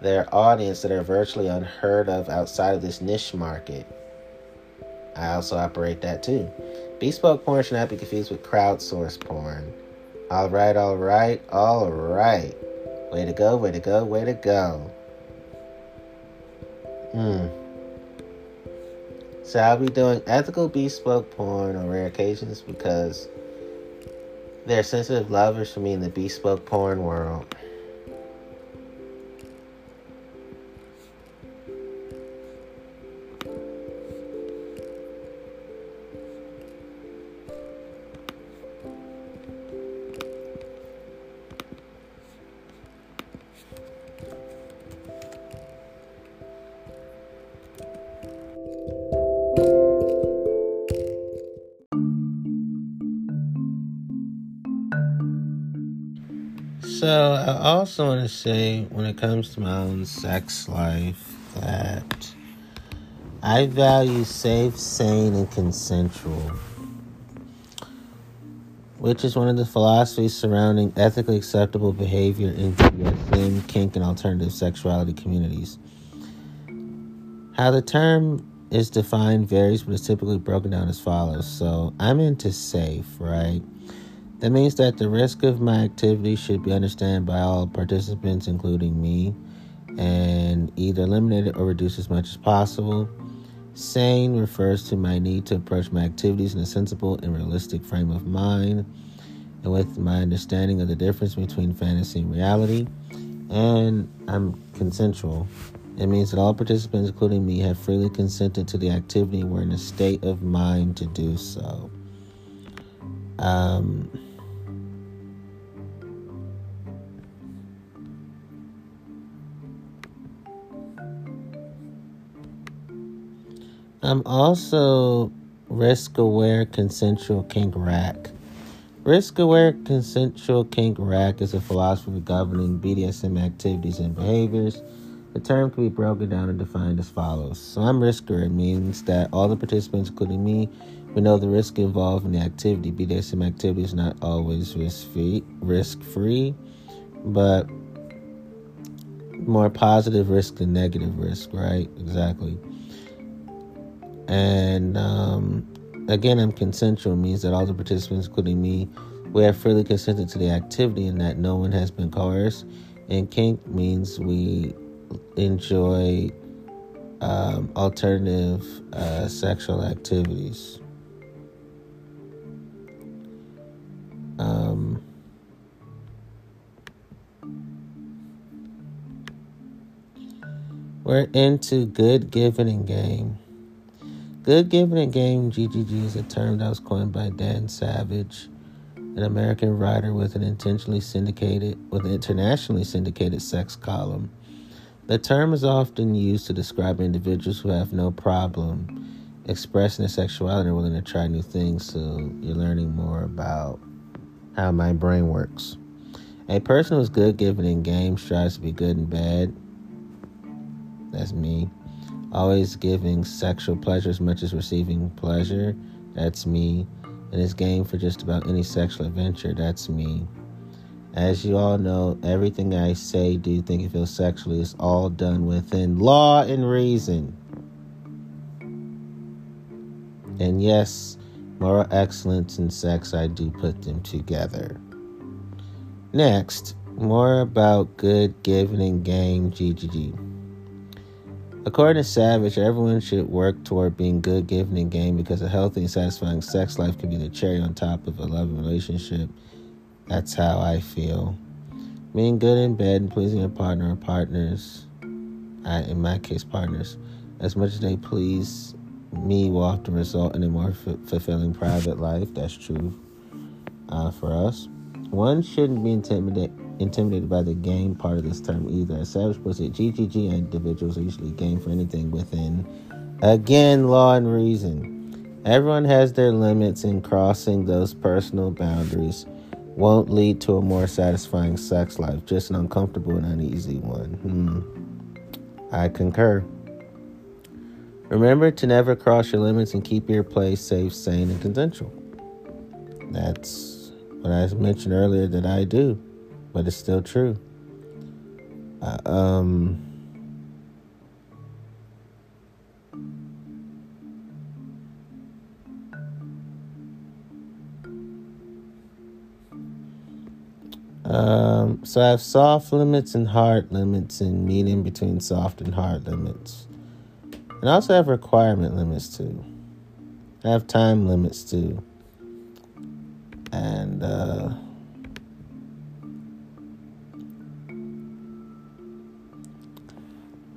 their audience that are virtually unheard of outside of this niche market. I also operate that too. Bespoke porn should not be confused with crowdsourced porn. All right, all right, all right. Way to go, way to go, way to go. Hmm. So I'll be doing ethical bespoke porn on rare occasions because they're sensitive lovers for me in the bespoke porn world. I also want to say, when it comes to my own sex life, that I value safe, sane, and consensual, which is one of the philosophies surrounding ethically acceptable behavior in BDSM, kink, and alternative sexuality communities. How the term is defined varies, but is typically broken down as follows. So, I'm into safe, right? That means that the risk of my activity should be understood by all participants, including me, and either eliminated or reduced as much as possible. Sane refers to my need to approach my activities in a sensible and realistic frame of mind, and with my understanding of the difference between fantasy and reality. and I'm consensual. It means that all participants, including me, have freely consented to the activity and we're in a state of mind to do so. Um, I'm also risk aware consensual kink rack. Risk aware consensual kink rack is a philosophy governing BDSM activities and behaviors. The term can be broken down and defined as follows. So I'm risker. It means that all the participants, including me, we know the risk involved in the activity. BDSM activity is not always risk free, risk free, but more positive risk than negative risk, right? Exactly. And um, again, I'm consensual means that all the participants, including me, we have freely consented to the activity and that no one has been coerced. And kink means we enjoy um, alternative uh, sexual activities. Um, we're into good giving and game. Good giving and game, GGG, is a term that was coined by Dan Savage, an American writer with an intentionally syndicated, with an internationally syndicated sex column. The term is often used to describe individuals who have no problem expressing their sexuality and willing to try new things. So you're learning more about how my brain works. A person who's good giving in game strives to be good and bad. That's me. Always giving sexual pleasure as much as receiving pleasure. That's me. And it's game for just about any sexual adventure. That's me. As you all know, everything I say, do, think, and feel sexually is all done within law and reason. And yes, moral excellence and sex, I do put them together. Next, more about good giving and game GGG. According to Savage, everyone should work toward being good, giving, and game because a healthy and satisfying sex life can be the cherry on top of a loving relationship. That's how I feel. Being good in bed and pleasing your partner or partners, I, in my case, partners, as much as they please me will often result in a more f- fulfilling private life. That's true uh, for us. One shouldn't be intimidated intimidated by the game part of this term either. As Savage puts it, GGG individuals are usually game for anything within, again, law and reason. Everyone has their limits, and crossing those personal boundaries won't lead to a more satisfying sex life, just an uncomfortable and uneasy one. Hmm. I concur. Remember to never cross your limits and keep your play safe, sane, and consensual. That's what I mentioned earlier that I do, but it's still true. Uh, um, um, so I have soft limits and hard limits, and medium between soft and hard limits. And I also have requirement limits too. I have time limits too. And uh,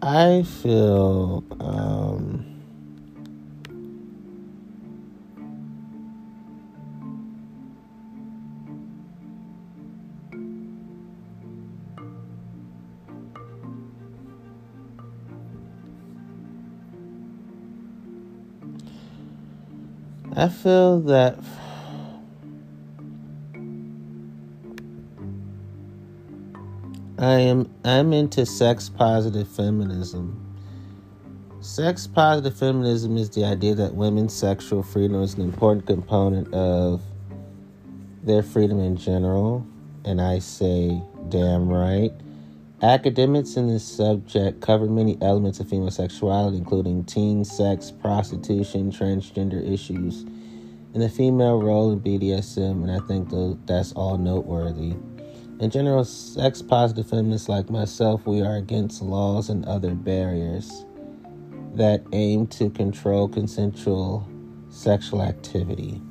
I feel um, I feel that I am I'm into sex positive feminism. Sex positive feminism is the idea that women's sexual freedom is an important component of their freedom in general, and I say damn right. Academics in this subject cover many elements of female sexuality, including teen sex, prostitution, transgender issues, and the female role in BDSM, and I think that's all noteworthy. In general, sex positive feminists like myself, we are against laws and other barriers that aim to control consensual sexual activity.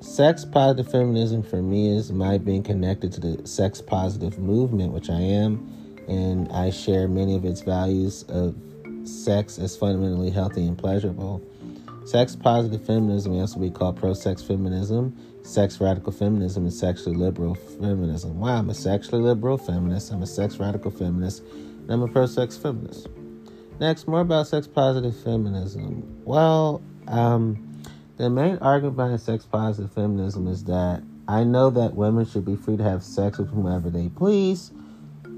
sex positive feminism for me is my being connected to the sex positive movement, which I am, and I share many of its values of sex as fundamentally healthy and pleasurable. Sex positive feminism may also be called pro sex feminism, sex radical feminism, and sexually liberal feminism. Wow, I'm a sexually liberal feminist, I'm a sex radical feminist, and I'm a pro sex feminist. Next, more about sex positive feminism. Well, um, the main argument behind sex positive feminism is that I know that women should be free to have sex with whomever they please,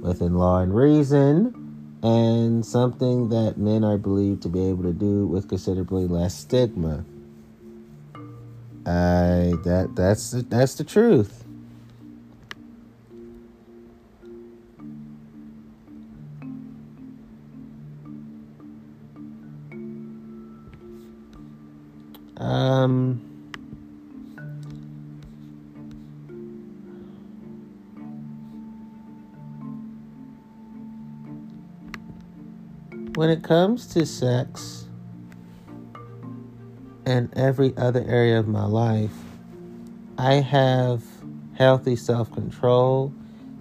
within law and reason, and something that men are believed to be able to do with considerably less stigma. I that that's that's the truth. Um, when it comes to sex and every other area of my life, I have healthy self control,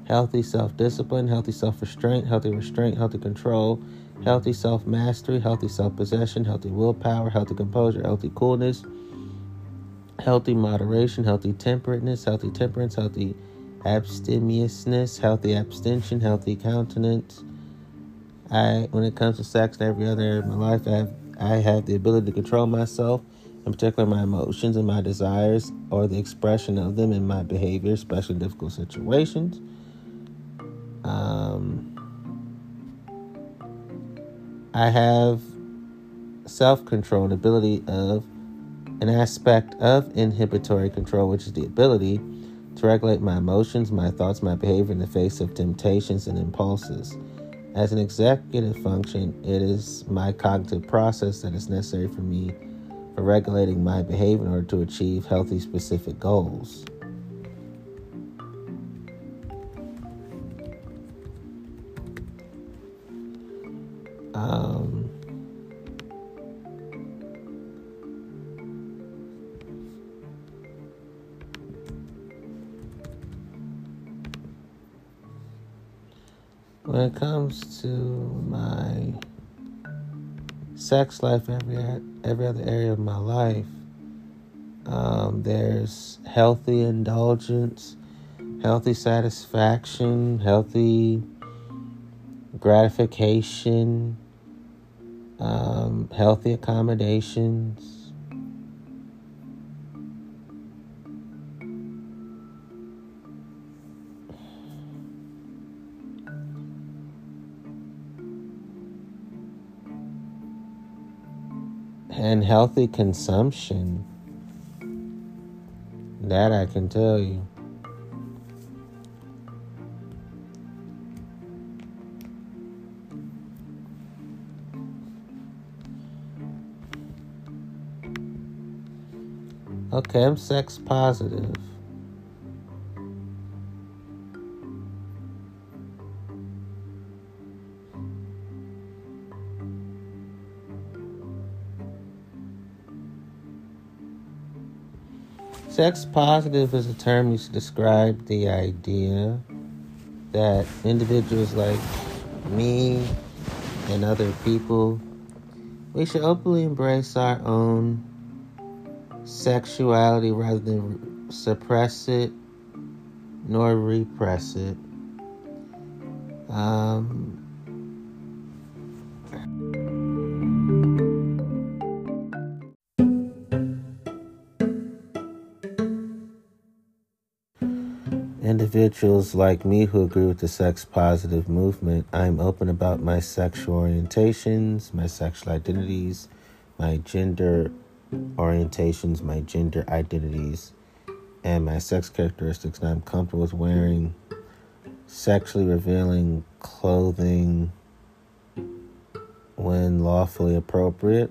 healthy self discipline, healthy self restraint, healthy restraint, healthy control healthy self mastery, healthy self possession, healthy willpower, healthy composure, healthy coolness, healthy moderation, healthy temperateness, healthy temperance, healthy abstemiousness, healthy abstention, healthy countenance. I, when it comes to sex and every other area of my life, I have, I have the ability to control myself, in particular my emotions and my desires, or the expression of them in my behavior, especially in difficult situations. Um, I have self control, and ability of an aspect of inhibitory control, which is the ability to regulate my emotions, my thoughts, my behavior in the face of temptations and impulses. As an executive function, it is my cognitive process that is necessary for me regulating my behavior in order to achieve healthy specific goals. Um, when it comes to sex life, every every other area of my life, um, there's healthy indulgence, healthy satisfaction, healthy gratification, um, healthy accommodations. And healthy consumption. That I can tell you. Okay, I'm sex positive. Sex positive is a term used to describe the idea that individuals like me and other people we should openly embrace our own sexuality rather than suppress it nor repress it. Um, individuals like me who agree with the sex positive movement, I'm open about my sexual orientations, my sexual identities, my gender orientations, my gender identities, and my sex characteristics. And I'm comfortable with wearing sexually revealing clothing when lawfully appropriate,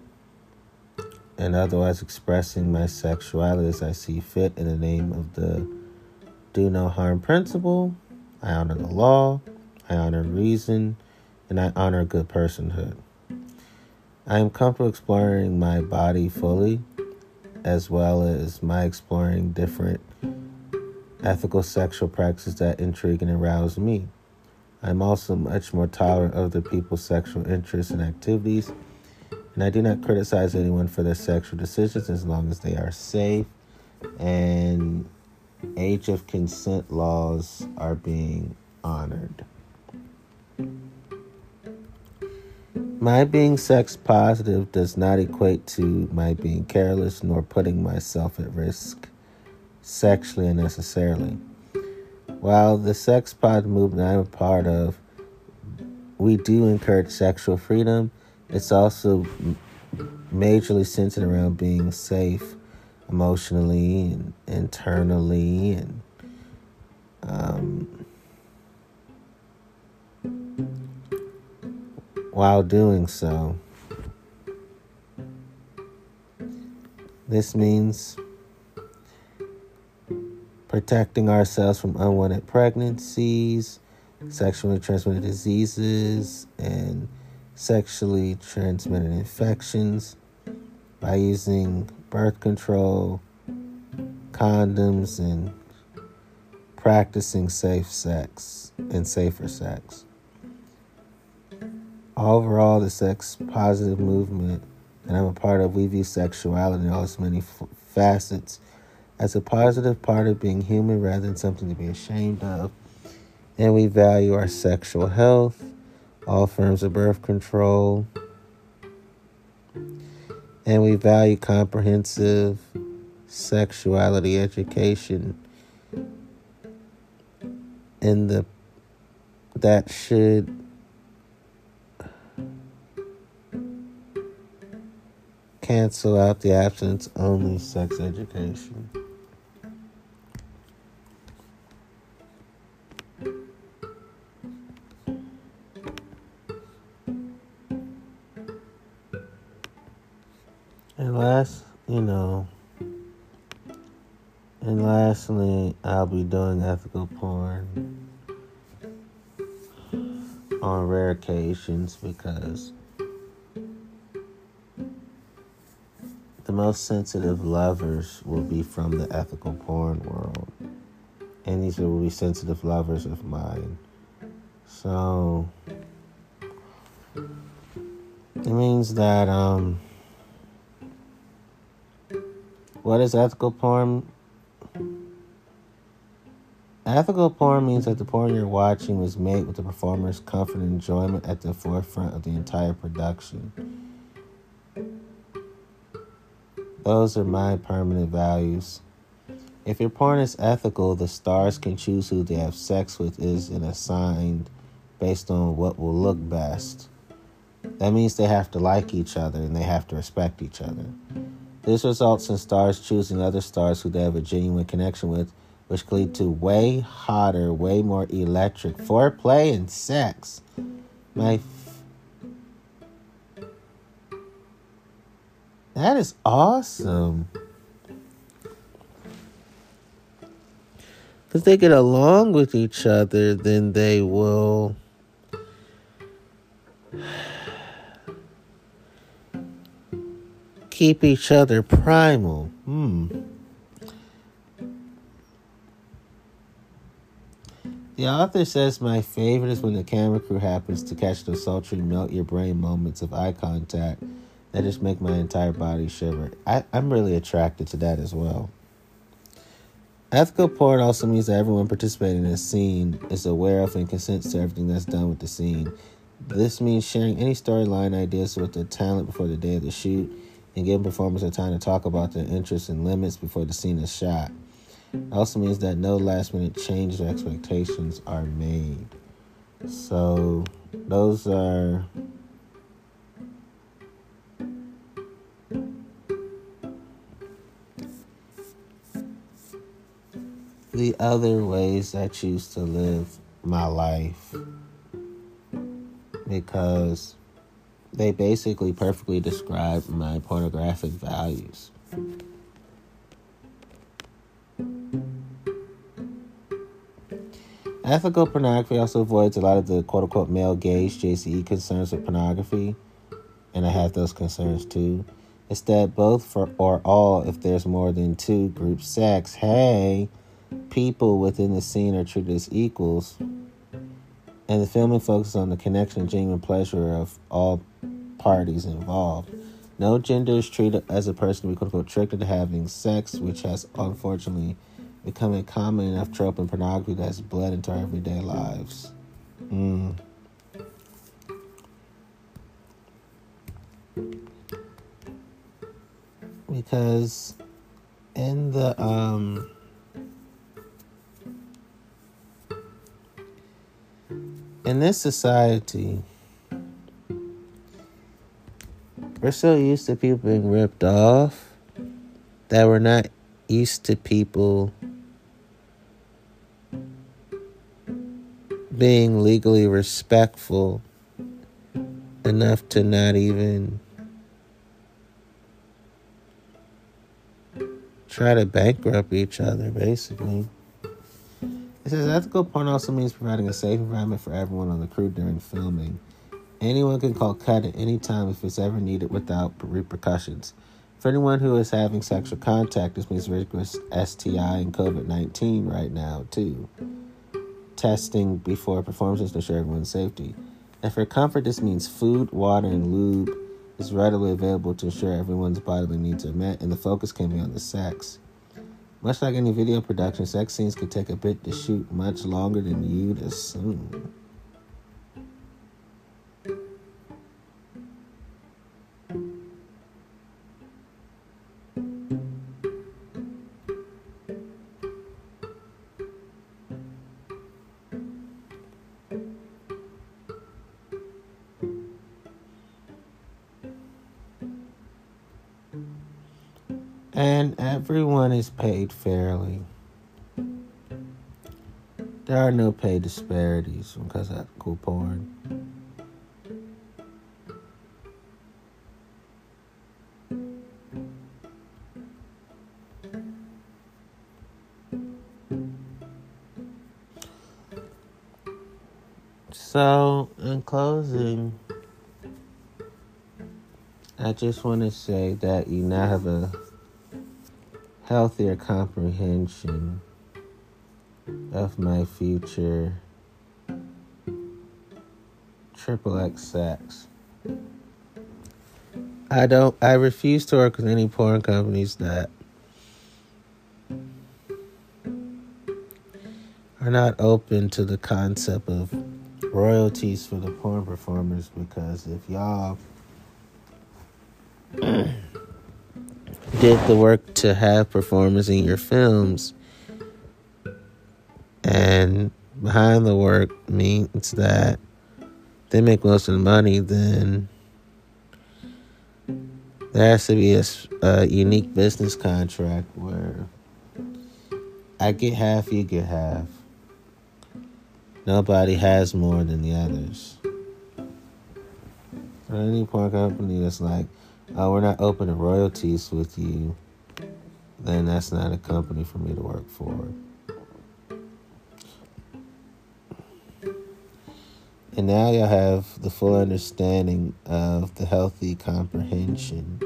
and otherwise expressing my sexuality as I see fit in the name of the do no harm principle. I honor the law, I honor reason, and I honor good personhood. I am comfortable exploring my body fully as well as my exploring different ethical sexual practices that intrigue and arouse me. I'm also much more tolerant of other people's sexual interests and activities, and I do not criticize anyone for their sexual decisions as long as they are safe and age of consent laws are being honored. My being sex positive does not equate to my being careless nor putting myself at risk sexually unnecessarily. While the sex pod movement I'm a part of, we do encourage sexual freedom. It's also majorly centered around being safe emotionally and internally and um, while doing so. This means protecting ourselves from unwanted pregnancies, sexually transmitted diseases, and sexually transmitted infections by using birth control, condoms, and practicing safe sex and safer sex. Overall, the sex positive movement that I'm a part of, we view sexuality in all its many f- facets as a positive part of being human rather than something to be ashamed of. And we value our sexual health, all forms of birth control, and we value comprehensive sexuality education and the that should cancel out the abstinence only sex education. Be doing ethical porn on rare occasions because the most sensitive lovers will be from the ethical porn world. And these will be sensitive lovers of mine. So it means that um what is ethical porn? Ethical porn means that the porn you're watching was made with the performer's comfort and enjoyment at the forefront of the entire production. Those are my permanent values. If your porn is ethical, the stars can choose who they have sex with is and assigned based on what will look best. That means they have to like each other and they have to respect each other. This results in stars choosing other stars who they have a genuine connection with, which can lead to way hotter, way more electric foreplay and sex. My f- that is awesome. If they get along with each other, then they will keep each other primal. Hmm. The author says my favorite is when the camera crew happens to catch those sultry, melt your brain moments of eye contact that just make my entire body shiver. I, I'm really attracted to that as well. Ethical porn also means that everyone participating in a scene is aware of and consents to everything that's done with the scene. This means sharing any storyline ideas with the talent before the day of the shoot and giving performers a time to talk about their interests and limits before the scene is shot. It also means that no last minute changes or expectations are made. So, those are the other ways I choose to live my life because they basically perfectly describe my pornographic values. Ethical pornography also avoids a lot of the quote unquote male gaze JCE concerns with pornography, and I have those concerns too. Instead, both for or all if there's more than two group sex. Hey, people within the scene are treated as equals. And the filming focuses on the connection and genuine pleasure of all parties involved. No gender is treated as a person to be quote unquote tricked into having sex, which has unfortunately become a common enough trope in pornography that has bled into our everyday lives. Mm. Because in the um in this society we're so used to people being ripped off that we're not used to people being legally respectful enough to not even try to bankrupt each other, basically. It says ethical porn also means providing a safe environment for everyone on the crew during filming. Anyone can call cut at any time if it's ever needed without repercussions. For anyone who is having sexual contact, this means with STI and COVID 19 right now, too. Testing before performances to ensure everyone's safety. And for comfort, this means food, water, and lube is readily available to ensure everyone's bodily needs are met, and the focus can be on the sex. Much like any video production, sex scenes can take a bit to shoot, much longer than you'd assume. And everyone is paid fairly. There are no pay disparities because of cool porn. So, in closing, I just want to say that you now have a healthier comprehension of my future triple X sex. I don't I refuse to work with any porn companies that are not open to the concept of royalties for the porn performers because if y'all did the work to have performers in your films. And behind the work means that they make most of the money, then there has to be a, a unique business contract where I get half, you get half. Nobody has more than the others. For any porn company that's like, we're not open to royalties with you, then that's not a company for me to work for. And now you'll have the full understanding of the healthy comprehension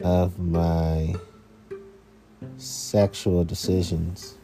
of my sexual decisions.